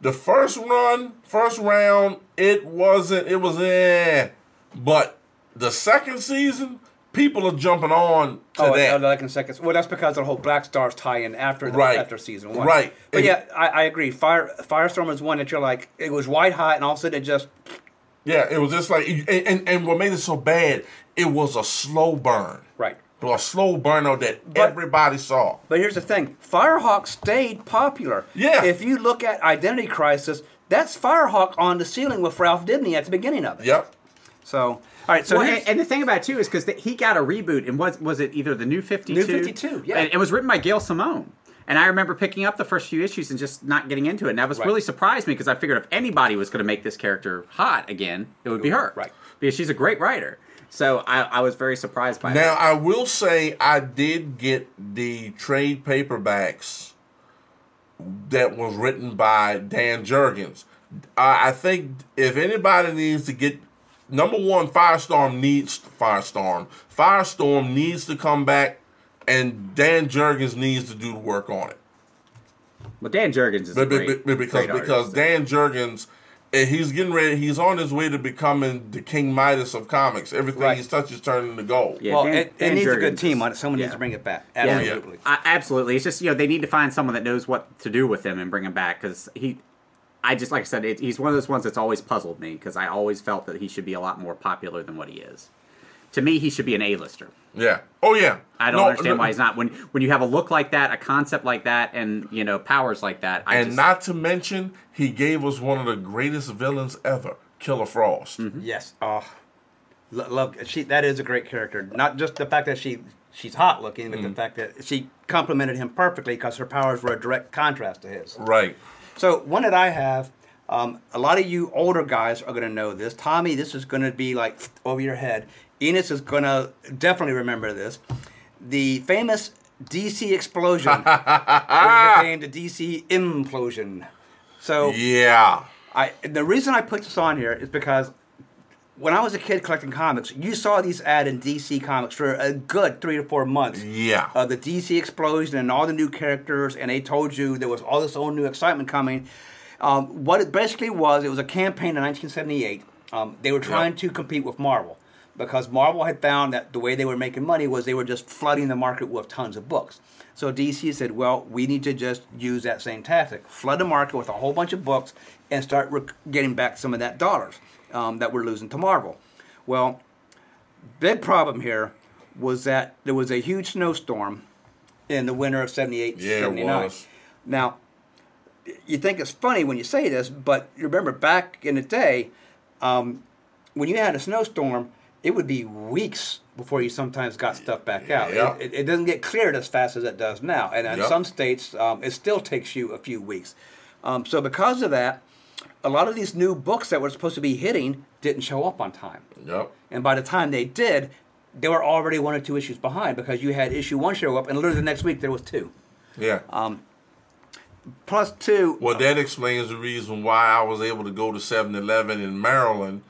the first run, first round, it wasn't, it was eh. But the second season, people are jumping on to Oh, that. uh, like in seconds. Well, that's because of the whole Black Stars tie-in after the, Right. after season one. Right. But And- yeah, I, I agree. Fire Firestorm is one that you're like, it was white hot, and all of a sudden it just yeah, it was just like, and, and, and what made it so bad, it was a slow burn. right. A slow burnout that But- everybody saw. But here's the thing: Firehawk stayed popular. Yeah. If you look at Identity Crisis, that's Firehawk on the ceiling with Ralph Dibny at the beginning of it. Yep. So, all right. So well, and, and the thing about it too is because he got a reboot, and was was it either the New Fifty Two? New 52, yeah. And it was written by Gail Simone. And I remember picking up the first few issues and just not getting into it. And that was Right. really surprised me because I figured if anybody was going to make this character hot again, it would be her. Right. Because she's a great writer. So I, I was very surprised by Now that. Now, I will say I did get the trade paperbacks that was written by Dan Jurgens. I I think if anybody needs to get number one, Firestorm needs Firestorm. Firestorm needs to come back, and Dan Jurgens needs to do the work on it. Well, Dan Jurgens is But, but- great, but- because great because. Dan Jurgens, he's getting ready. He's on his way to becoming the King Midas of comics. Everything Right. he touches turns into gold. Yeah, well, Dan- it, it Dan needs a good team on it. Someone needs to bring it back. Yeah. Absolutely. I, absolutely. It's just you know they need to find someone that knows what to do with him and bring him back because he, I just like I said, it, he's one of those ones that's always puzzled me because I always felt that he should be a lot more popular than what he is. To me, he should be an A-lister. Yeah. Oh yeah. I don't No, understand no, why he's not. When when you have a look like that, a concept like that, and you know powers like that, I And just, not to mention, he gave us one of the greatest villains ever, Killer Frost. Mm-hmm. Yes. Oh, lo- love. She that is a great character. Not just the fact that she she's hot looking, but Mm. the fact that she complemented him perfectly because her powers were a direct contrast to his. Right. So one that I have, um, a lot of you older guys are going to know this. Tommy, this is going to be like over your head. Enos is going to definitely remember this. The famous DC explosion (laughs) which became the DC implosion. So Yeah. I the reason I put this on here is because when I was a kid collecting comics, you saw these ad in DC Comics for a good three to four months. Yeah. Of the DC explosion and all the new characters, and they told you there was all this old new excitement coming. Um, what it basically was, it was a campaign in 1978. Um, they were trying to compete with Marvel because Marvel had found that the way they were making money was they were just flooding the market with tons of books. So DC said, well, we need to just use that same tactic, flood the market with a whole bunch of books, and start rec- getting back some of that dollars um, that we're losing to Marvel. Well, big problem here was that there was a huge snowstorm in the winter of 78 Yeah, it 79. was. Now, you think it's funny when you say this, but you remember back in the day, um, when you had a snowstorm, it would be weeks before you sometimes got stuff back out. Yeah. It, it, doesn't get cleared as fast as it does now. And in Yep. some states, um, it still takes you a few weeks. Um, so, because of that, a lot of these new books that were supposed to be hitting didn't show up on time. Yep. And by the time they did, they were already one or two issues behind because you had issue one show up, and literally the next week there was two. Yeah. Um, Plus two. well, that explains the reason why I was able to go to 7-Eleven in Maryland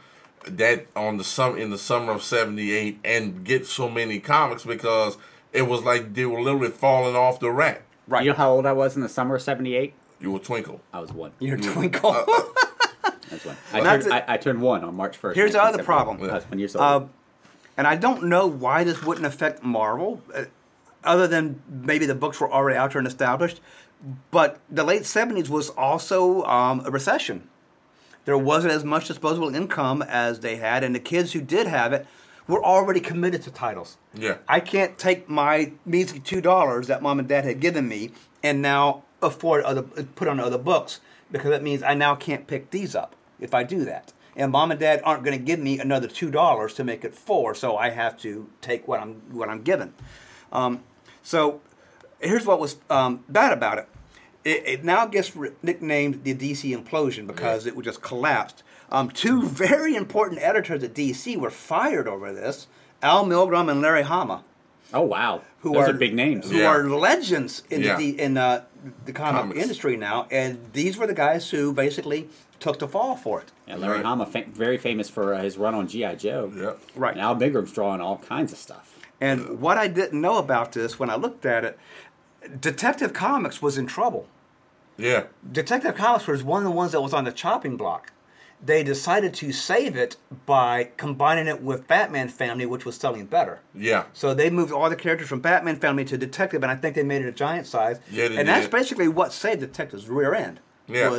that on the sum in the summer of 78 and get so many comics because it was like they were literally falling off the rack. right. You know how old I was in the summer of '78? You were twinkle. I was one. Your twinkle. Uh, I was one. I, turned, to- I, I turned one on March 1st. Here's the other 1978. problem. I was one years old. Uh, and I don't know why this wouldn't affect Marvel, uh, other than maybe the books were already out there and established. But the late 70s was also um, a recession. There wasn't as much disposable income as they had, and the kids who did have it were already committed to titles. Yeah. I can't take my measly two dollars that mom and dad had given me and now afford other put on other books because that means I now can't pick these up if I do that. And mom and dad aren't going to give me another two dollars to make it four, so I have to take what I'm what I'm given. Um, so here's what was um, bad about it. It, it now gets re- nicknamed the DC implosion because it just collapsed. Um, two (laughs) very important editors at DC were fired over this: Al Milgrom and Larry Hama oh wow, who those are, are, big names. who Yeah. are legends in Yeah. the in uh, the comic Comics. industry now, and these were the guys who basically took the fall for it. And Larry Right. Hama, fa- very famous for uh, his run on GI Joe. Yep. Right. And Al Milgrom's drawing all kinds of stuff. And what I didn't know about this when I looked at it, Detective Comics was in trouble. Yeah. Detective Comics was one of the ones that was on the chopping block. They decided to save it by combining it with Batman Family, which was selling better. Yeah. So they moved all the characters from Batman Family to Detective, and I think they made it a giant size. Yeah, they and that's basically what saved Detective's rear end. Yeah,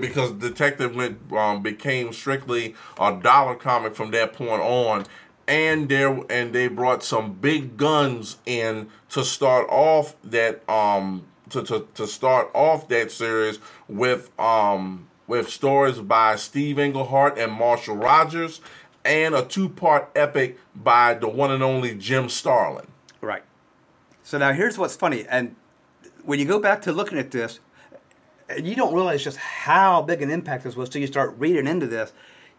because Detective went um, became strictly a dollar comic from that point on, and there and they brought some big guns in to start off that um to, to, to start off that series with um with stories by Steve Englehart and Marshall Rogers, and a two part epic by the one and only Jim Starlin. Right. So now here's what's funny, and when you go back to looking at this, and you don't realize just how big an impact this was till you start reading into this.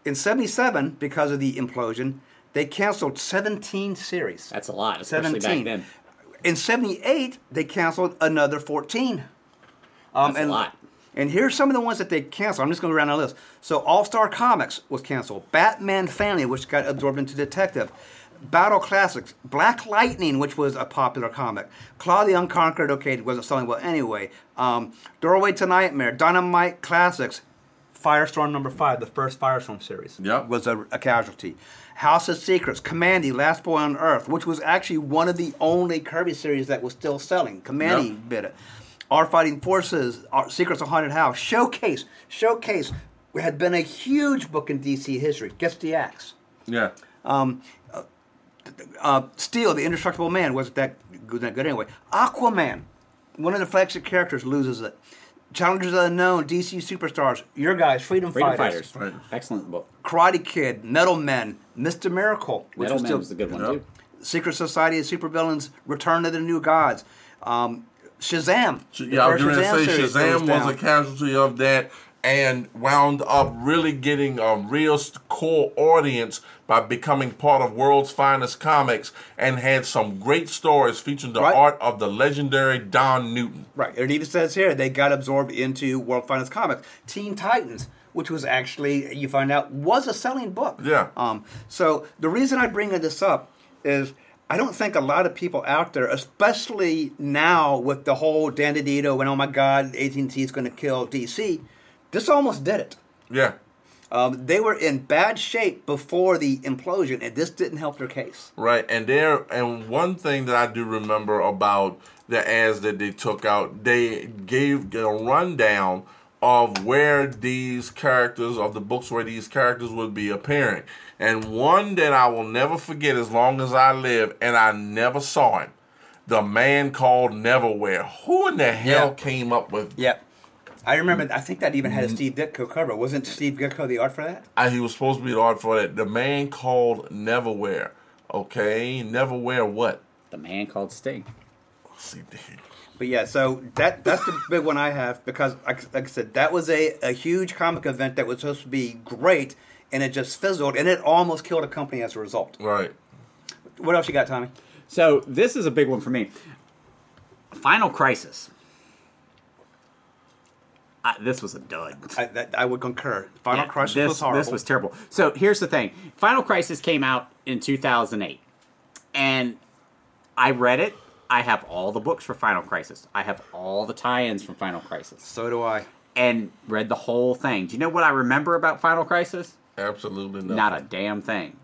In '77, because of the implosion, they canceled 17 series. That's a lot, especially back 17. then. In 78, they canceled another 14. Um, That's a lot. And here's some of the ones that they canceled. I'm just going to go around the list. So, All Star Comics was canceled. Batman Family, which got absorbed into Detective. Battle Classics. Black Lightning, which was a popular comic. Claw the Unconquered, okay, it wasn't selling well anyway. Um, Doorway to Nightmare. Dynamite Classics. Firestorm number five, the first Firestorm series, Yep. was a, a casualty. House of Secrets, Kamandi, Last Boy on Earth, which was actually one of the only Kirby series that was still selling. Kamandi Yep. bit it. Our Fighting Forces, Our Secrets of Haunted House, Showcase, Showcase had been a huge book in DC history. Gets the axe. Yeah. Um, Uh, Steel, the Indestructible Man, wasn't that good, that good anyway. Aquaman, one of the flagship characters, loses it. Challengers of the Unknown, DC Superstars, your guys, Freedom, Freedom Fighters, Fighters. Right. Excellent book. Karate Kid, Metal Men, Mr. Miracle, which Metal was Man still was a good one Yep. too. Secret Society of Supervillains, Return of the New Gods, um, Shazam. the Yeah, I was going to say Shazam was down. a casualty of that and wound up really getting a real core audience by becoming part of World's Finest Comics and had some great stories featuring the Right. art of the legendary Don Newton. Right. It even says here they got absorbed into World's Finest Comics. Teen Titans, which was actually, you find out, was a selling book. Yeah. Um, so the reason I bring this up is I don't think a lot of people out there, especially now with the whole Dan DiDio and oh my God, AT&T is going to kill DC, this almost did it. Yeah. Um, they were in bad shape before the implosion, and this didn't help their case. Right, and there and one thing that I do remember about the ads that they took out, they gave a rundown of where these characters of the books where these characters would be appearing. And one that I will never forget as long as I live, and I never saw him. The man called Neverwhere. Who in the hell Yeah. came up with Yep. I remember. I think that even had a Steve Ditko cover. Wasn't Steve Ditko the art for that? Uh, he was supposed to be the art for that. The man called Neverwhere. Okay, Neverwhere what? The man called Sting. See, But yeah, so that that's the big one I have because, like, like I said, that was a, a huge comic event that was supposed to be great, and it just fizzled, and it almost killed a company as a result. Right. What else you got, Tommy? So this is a big one for me. Final Crisis. I, this was a dud. I, that, I would concur. Final Yeah, Crisis this, was horrible. This was terrible. So here's the thing: Final Crisis came out in 2008, and I read it. I have all the books for Final Crisis. I have all the tie-ins from Final Crisis, so do I. and read the whole thing. Do you know what I remember about Final Crisis? Absolutely nothing. Not a damn thing.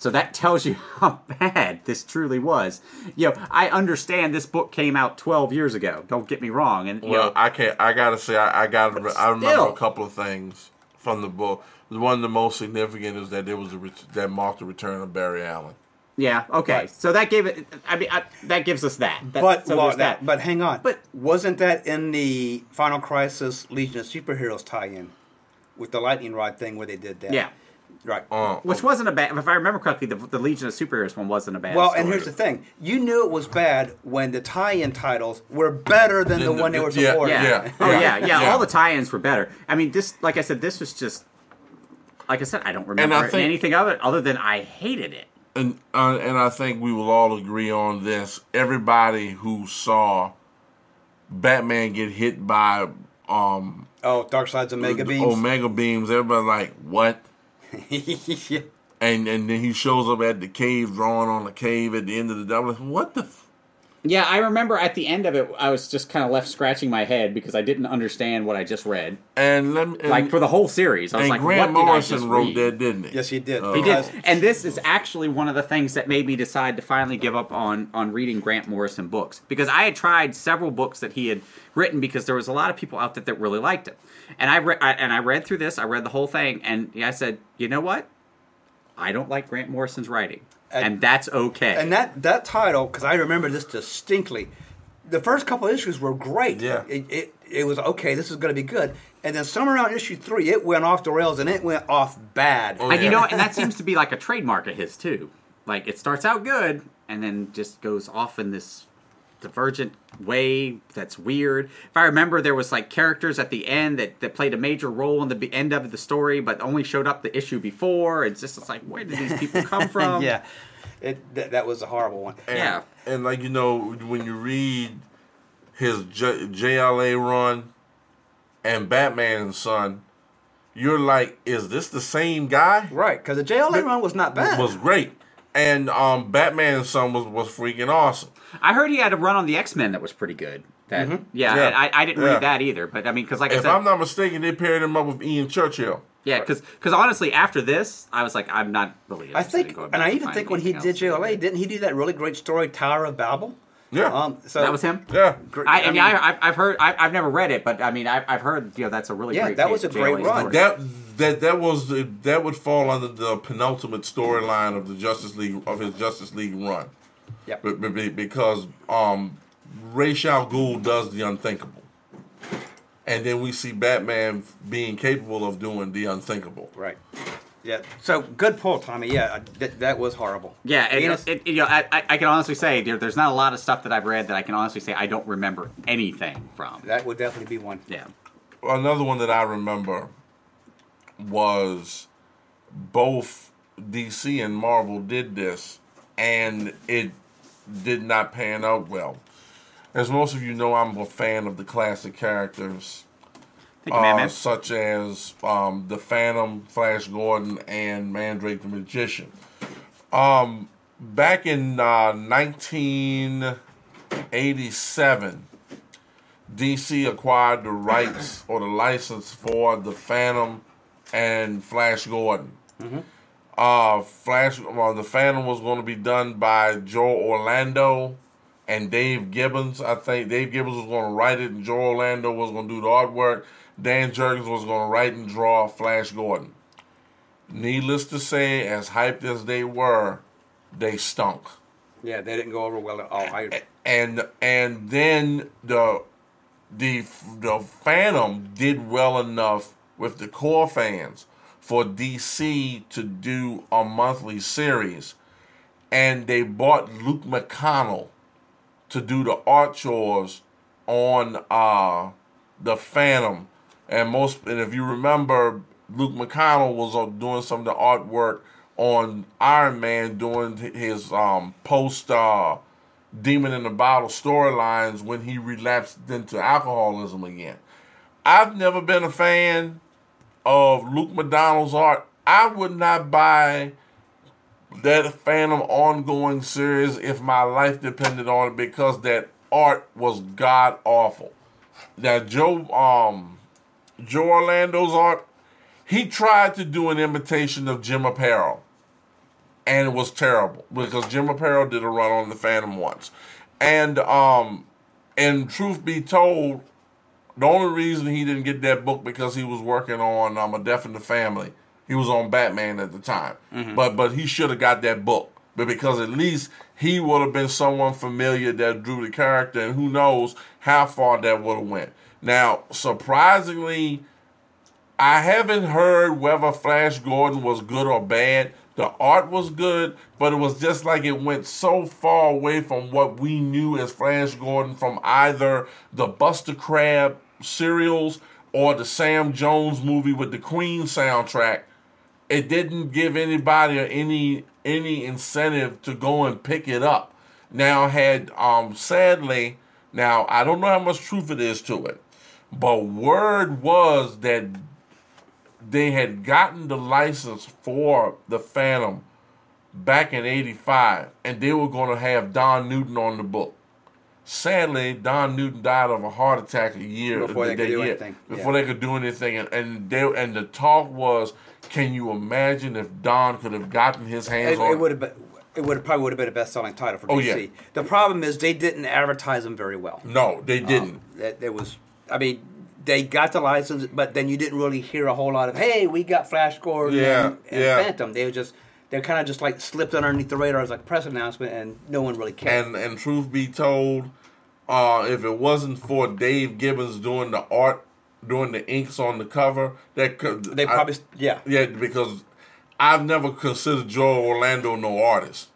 So that tells you (laughs) how bad this truly was. You know, I understand this book came out 12 years ago. Don't get me wrong. And you Well, know, I can't. I gotta say, I, I got. to I remember a couple of things from the book. One of the most significant is that it was a ret- that marked the return of Barry Allen. yeah, okay. Right. So that gave it. I mean, I, that gives us that. That- But so well, that, but hang on. But- wasn't that in the Final Crisis Legion of Superheroes tie-in with the lightning rod thing where they did that? Yeah. Right. Uh, Which wasn't a bad. If I remember correctly, the, the Legion of Superheroes one wasn't a bad. Well, story. and here's the thing: you knew it was bad when the tie-in titles were better than the Than the- one they were yeah, supporting. Yeah. Yeah, Oh yeah, yeah, yeah, yeah. All the tie-ins were better. I mean, this, like I said, this was just. Like I said, I don't remember I think- anything of it other than I hated it. and uh, and I think we will all agree on this. Everybody who saw Batman get hit by um Oh, Darkseid's Omega the Beams. Omega beams, everybody like what? Yeah. (laughs) And and then he shows up at the cave, drawing on the cave at the end of the day. I'm like, what the? F-? Yeah, I remember at the end of it, I was just kind of left scratching my head because I didn't understand what I just read. And let me and, Like for the whole series, I was and like, Grant "What did I Morrison just wrote read?" that, didn't he? Yes, he did. Oh. He did, and this is actually one of the things that made me decide to finally give up on on reading Grant Morrison books because I had tried several books that he had written because there was a lot of people out there that really liked him, and I, re- I and I read through this, I read the whole thing, and I said, you know what, I don't like Grant Morrison's writing, and, And- that's okay. And that that title, because I remember this distinctly, the first couple issues were great. Yeah. It, it, it was okay. This is going to be good. And then somewhere around issue three, it went off the rails, and it went off bad. Oh, and you know, and that (laughs) seems to be like a trademark of his too. Like it starts out good and then just goes off in this divergent way that's weird. If I remember, there was like characters at the end that, that played a major role in the end of the story, but only showed up the issue before. It's just it's like, where did these people come (laughs) from? yeah, it that, that was a horrible one. And, Yeah. And like you know, when you read his J- JLA run and Batman and Son, you're like, is this the same guy? Right, because the JLA run was not bad. Was great. And um, Batman and Son was, was freaking awesome. I heard he had a run on the X Men that was pretty good. That yeah, Yeah. I, I didn't Yeah. read that either. But I mean, because like I If said, I'm not mistaken, they paired him up with Ian Churchill. yeah, because because honestly, after this, I was like, I'm not really. I interested in think, going and I even think when he did. JLA, didn't he do that really great story, Tower of Babel? Yeah. Um, so that was him. yeah. I, I mean, mean, I, I've, I've heard, I, I've never read it, but I mean, I've, I've heard, you know, that's a really Yeah, great. that was a of great run. story. That that that was the, that would fall under the penultimate storyline of the Justice League of his Justice League run. Yep. Be- be- be- because um, Ra's al Ghul does the unthinkable, and then we see Batman being capable of doing the unthinkable. right. Yeah. So good pull, Tommy. Yeah, that, that was horrible. Yeah, and, Enos- it, you know, I, I- I can honestly say there, there's not a lot of stuff that I've read that I can honestly say I don't remember anything from. that would definitely be one. Yeah, Another one that I remember was both DC and Marvel did this, and it did not pan out well. As most of you know, I'm a fan of the classic characters. you, man, uh, man. such as um, the Phantom, Flash Gordon, and Mandrake the Magician. Um, back in uh, 1987, DC acquired the rights or the license for the Phantom and Flash Gordon. Uh, Flash, well, the Phantom was going to be done by Joe Orlando and Dave Gibbons. I think Dave Gibbons was going to write it, and Joe Orlando was going to do the artwork. Dan Jurgens was going to write and draw Flash Gordon. Needless to say, as hyped as they were, they stunk. Yeah, they didn't go over well at all. I, And and then the the the Phantom did well enough with the core fans for DC to do a monthly series, and they bought Luke McDonnell to do the art chores on uh the Phantom, and most and if you remember, Luke McDonnell was uh, doing some of the artwork on Iron Man doing his um post uh Demon in the Bottle storylines when he relapsed into alcoholism again. I've never been a fan of Luke McDonnell's art. I would not buy that Phantom ongoing series if my life depended on it because that art was god awful. Now Joe um Joe Orlando's art, he tried to do an imitation of Jim Aparo and it was terrible because Jim Aparo did a run on the Phantom once. And um and truth be told, the only reason he didn't get that book because he was working on um, a Death in the Family. He was on Batman at the time, but but he should have got that book. But because at least he would have been someone familiar that drew the character, and who knows how far that would have went. Now, surprisingly, I haven't heard whether Flash Gordon was good or bad. The art was good, but it was just like it went so far away from what we knew as Flash Gordon from either the Buster Crabbe serials or the Sam Jones movie with the Queen soundtrack. It didn't give anybody any any incentive to go and pick it up. Now had um sadly, now I don't know how much truth it is to it, but word was that they had gotten the license for the Phantom back in 85 and they were going to have Don Newton on the book. Sadly, Don Newton died of a heart attack a year Before they could do year, anything, Before yeah. they could do anything, and and they and the talk was, can you imagine if Don could have gotten his hands it, on it would have been. It would have probably would have been a best-selling title for Oh, DC. yeah. The problem is they didn't advertise them very well. No, they didn't. Um, there was, I mean, they got the license, but then you didn't really hear a whole lot of, "Hey, we got Flash Gordon Yeah, and, and yeah. Phantom." They were just, they kind of just like slipped underneath the radar as like a press announcement, and no one really cared. And and truth be told, uh, if it wasn't for Dave Gibbons doing the art, doing the inks on the cover, that could they I- probably, yeah. yeah, because I've never considered Joe Orlando no artist.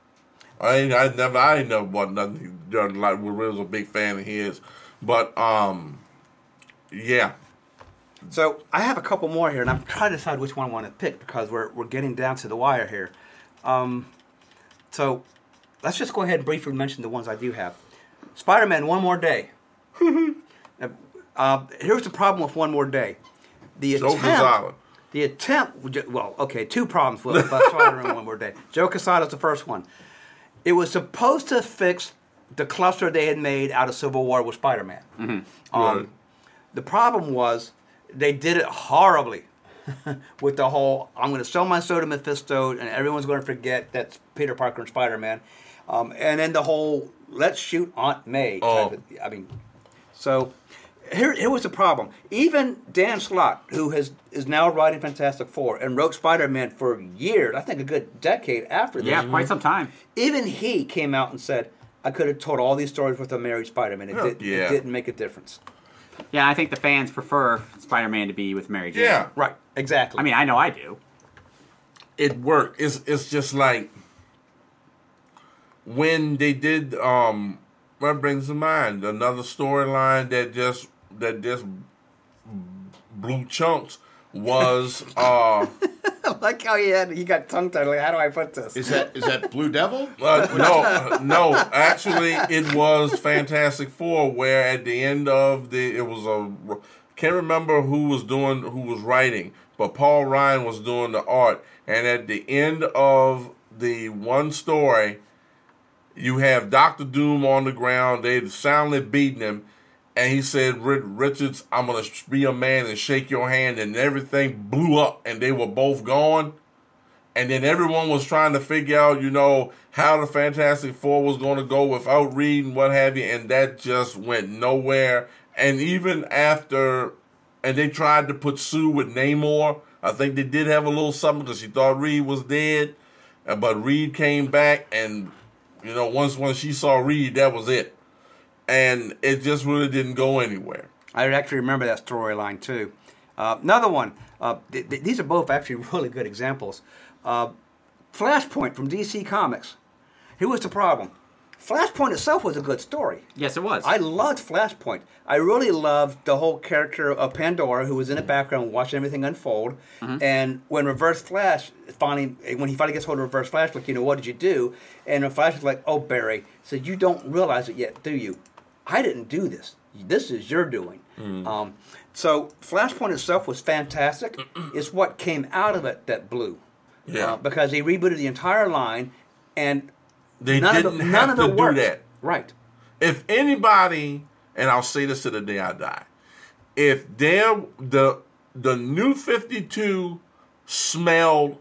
I ain't, I never, I ain't never bought nothing like we was a big fan of his, but um, yeah, So I have a couple more here, and I'm trying to decide which one I want to pick because we're we're getting down to the wire here. Um, so let's just go ahead and briefly mention the ones I do have. Spider-Man: One More Day. (laughs) uh, here's the problem with One More Day. The Joe attempt, Quesada. the attempt. Well, okay, two problems with uh, Spider-Man: One More Day. Joe Quesada's the first one. It was supposed to fix the cluster they had made out of Civil War with Spider-Man. Um, Right. the problem was they did it horribly (laughs) with the whole I'm going to sell my soda Mephisto and everyone's going to forget that's Peter Parker and Spider Man. Um, and then the whole let's shoot Aunt May. Oh. of- I mean, so here, here was the problem. Even Dan Slott, who has is now writing Fantastic Four and wrote Spider Man for years, I think a good decade after this, Yeah, quite some time. even he came out and said, I could have told all these stories with a married Spider Man. It, did, Yeah. it didn't make a difference. Yeah, I think the fans prefer Spider-Man to be with Mary Jane. yeah, Right, exactly. I mean, I know I do. it worked. It's it's just like when they did um what brings to mind another storyline that just that just blew chunks was uh, (laughs) (laughs) I like how he had he got tongue tied. Like, how do I put this? Is that is that Blue Devil? (laughs) uh no no actually it was Fantastic Four where at the end of the it was a can't remember who was doing who was writing but Paul Ryan was doing the art and at the end of the one story you have Doctor Doom on the ground. They soundly beating him, and he said, "Richards, I'm gonna be a man and shake your hand." And everything blew up, and they were both gone. And then everyone was trying to figure out, you know, how the Fantastic Four was going to go without Reed and what have you, and that just went nowhere. And even after, and they tried to put Sue with Namor. I think they did have a little something because she thought Reed was dead, but Reed came back, and you know, once once she saw Reed, that was it, and it just really didn't go anywhere. I actually remember that storyline too. Uh, another one. Uh, th- th- these are both actually (laughs) really good examples. Uh, Flashpoint from DC Comics. Here was the problem. Flashpoint itself was a good story. Yes, it was. I loved Flashpoint. I really loved the whole character of Pandora, who was in the background watching everything unfold. And when Reverse Flash finally, when he finally gets hold of Reverse Flash, like, you know, what did you do? And the Flash is like, oh, Barry, so you don't realize it yet, do you? I didn't do this. This is your doing. Um, so Flashpoint itself was fantastic. (clears throat) it's what came out of it that blew. Yeah. Uh, because they rebooted the entire line, and They none didn't of the, have none of to it do that. Right. if anybody, and I'll say this to the day I die, if there the the new Fifty Two smelled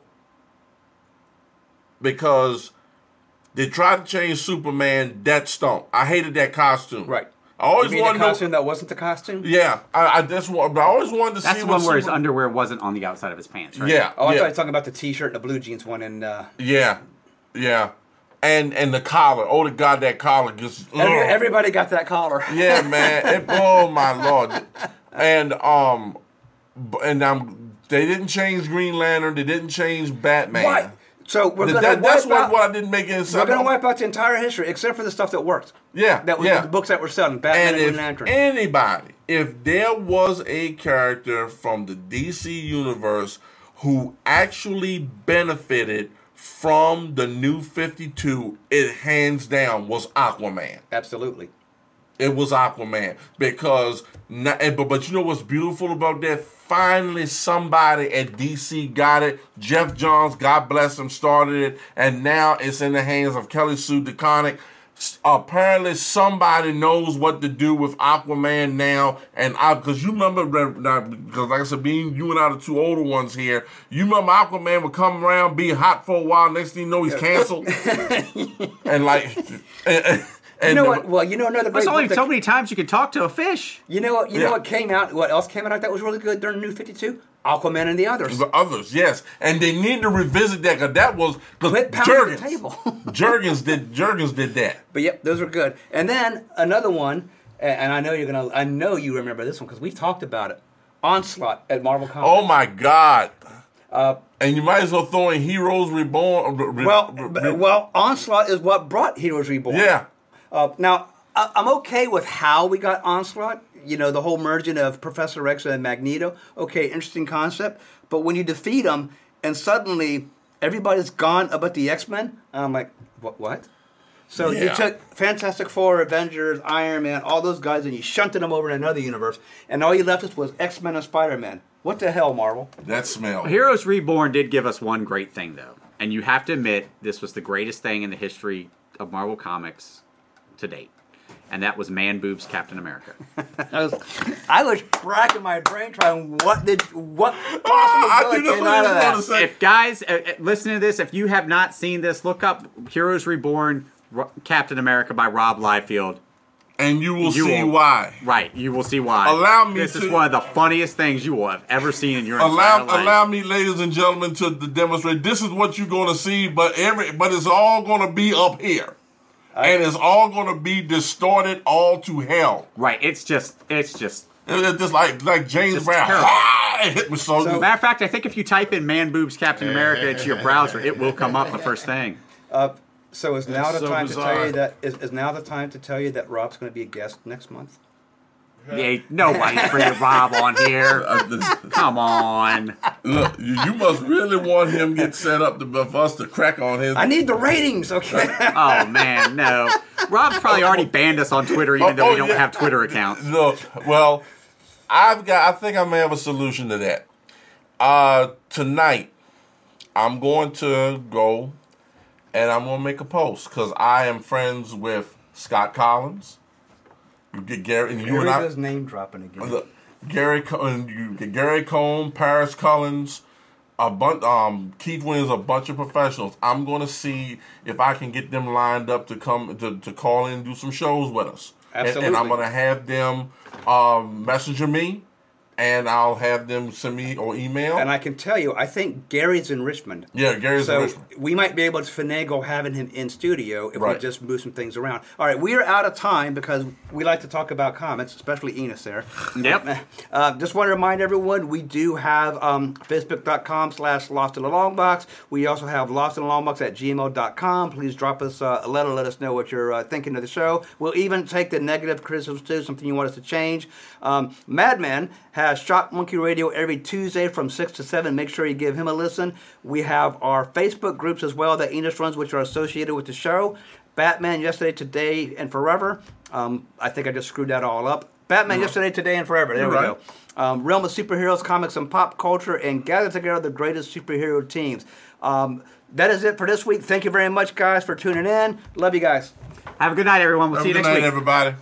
because they tried to change Superman, that stunk. I hated that costume. Right. I always you mean wanted the costume know. that wasn't the costume? Yeah, I, I that's what. But I always wanted to That's see the what one where his underwear wasn't on the outside of his pants, right? Yeah, Oh, I yeah, thought you were talking about the T-shirt and the blue jeans one, and uh, yeah, yeah, and and the collar. Oh, the god, that collar just. every, ugh. everybody got that collar. Yeah, man. (laughs) It, oh my lord. And um, b- and um, they didn't change Green Lantern. They didn't change Batman. Right. So we're That- gonna that- that's wipe what, out, what I didn't make any sense. we're gonna wipe out the entire history except for the stuff that worked. Yeah, That was yeah. the books that were selling. Batman And and, if Lantern. anybody, if there was a character from the DC universe who actually benefited from the new 52, it hands down was Aquaman. Absolutely. It was Aquaman because, not, but but you know what's beautiful about that? Finally, somebody at DC got it. Geoff Johns, God bless him, started it, and now it's in the hands of Kelly Sue DeConnick. Apparently, somebody knows what to do with Aquaman now, and I because you remember because like I said, being you and I the two older ones here, you remember Aquaman would come around, be hot for a while, next thing you know he's canceled, (laughs) and like, (laughs) and, and You know the- what? Well, you know another great There's only book that- so many times you can talk to a fish. You know what? You Yeah. know what came out? What else came out that was really good during New Fifty Two? Aquaman and the others. The others, yes, and they need to revisit that because that was because pounding the Jurgens. table. (laughs) Jurgens did Jurgens did that. But yep, those were good. And then another one, and I know you're gonna, I know you remember this one because we've talked about it. Onslaught at Marvel Comics. Oh my God! Uh, And you might as well throw in Heroes Reborn. uh, re- Well, re- well, Onslaught is what brought Heroes Reborn. yeah. Uh, now, I- I'm okay with how we got Onslaught. You know, the whole merging of Professor X and Magneto. Okay, interesting concept. But when you defeat them and suddenly everybody's gone about the X Men, I'm like, what? What? So you took Fantastic Four, Avengers, Iron Man, all those guys, and you shunted them over in another universe, and all you left us was X Men and Spider Man. What the hell, Marvel? That smell. Heroes Reborn did give us one great thing, though, and you have to admit this was the greatest thing in the history of Marvel Comics to date, and that was Man Boobs Captain America. (laughs) I was, I was racking my brain trying what did what possible I knew came out of that. say. if guys uh, uh, listen to this, if you have not seen this, look up Heroes Reborn Ro- Captain America by Rob Liefeld. And you will You see will- why. Right, you will see why. Allow me This is one of the funniest things you will have ever seen in your Allow, entire life. allow me, ladies and gentlemen, to, to demonstrate. This is what you're going to see, but every, but it's all going to be up here, and it's all going to be distorted all to hell. right, it's just, it's just. It's just like like James Brown. Ah, (laughs) it hit me so. So- Matter of fact, I think if you type in "man boobs Captain America" into your browser, it will come up the first thing. So is now That's the so time to tell you that is, is now the time to tell you that Rob's going to be a guest next month? Yeah, nobody's bringing Rob on here. (laughs) Uh, Come on. Look, you, you must really want him get set up to, for us to crack on his. I need the ratings, okay? (laughs) Oh man, no. Rob's probably already banned us on Twitter, even though Oh, we don't yeah. have Twitter accounts. Look, well, I've got. I think I may have a solution to that. Uh, tonight, I'm going to go and I'm going to make a post because I am friends with Scott Collins. You get Gary and you Here and he I. goes name dropping again. Look, Gary, Co- and you get Gary Cohn, Paris Collins, a bunch, um, Keith Williams, a bunch of professionals. I'm going to see if I can get them lined up to come to, to call in and do some shows with us. And- And, I'm going to have them um, messenger me, and I'll have them send me or email. and I can tell you, I think Gary's in Richmond. yeah, Gary's So in Richmond. we might be able to finagle having him in studio if we just move some things around. All right, we are out of time because we like to talk about comments, especially Enos there. Yep. (laughs) Uh, just want to remind everyone, we do have um, facebook.com slash lost in the long box. We also have lost in the long box at gmail.com. Please drop us uh, a letter, let us know what you're uh, thinking of the show. We'll even take the negative criticisms too, something you want us to change. Um, Madman has Shot Monkey Radio every Tuesday from 6 to 7. Make sure you give him a listen. We have our Facebook groups as well that Enos runs, which are associated with the show. Batman yesterday, today, and forever. Um, I think I just screwed that all up. Batman yesterday, today, and forever. There You're we right. go. Um, Realm of Superheroes, Comics, and Pop Culture, and gather together the greatest superhero teams. Um, that is it for this week. Thank you very much, guys, for tuning in. Love you guys. Have a good night, everyone. We'll Have see a you good next night, week. everybody.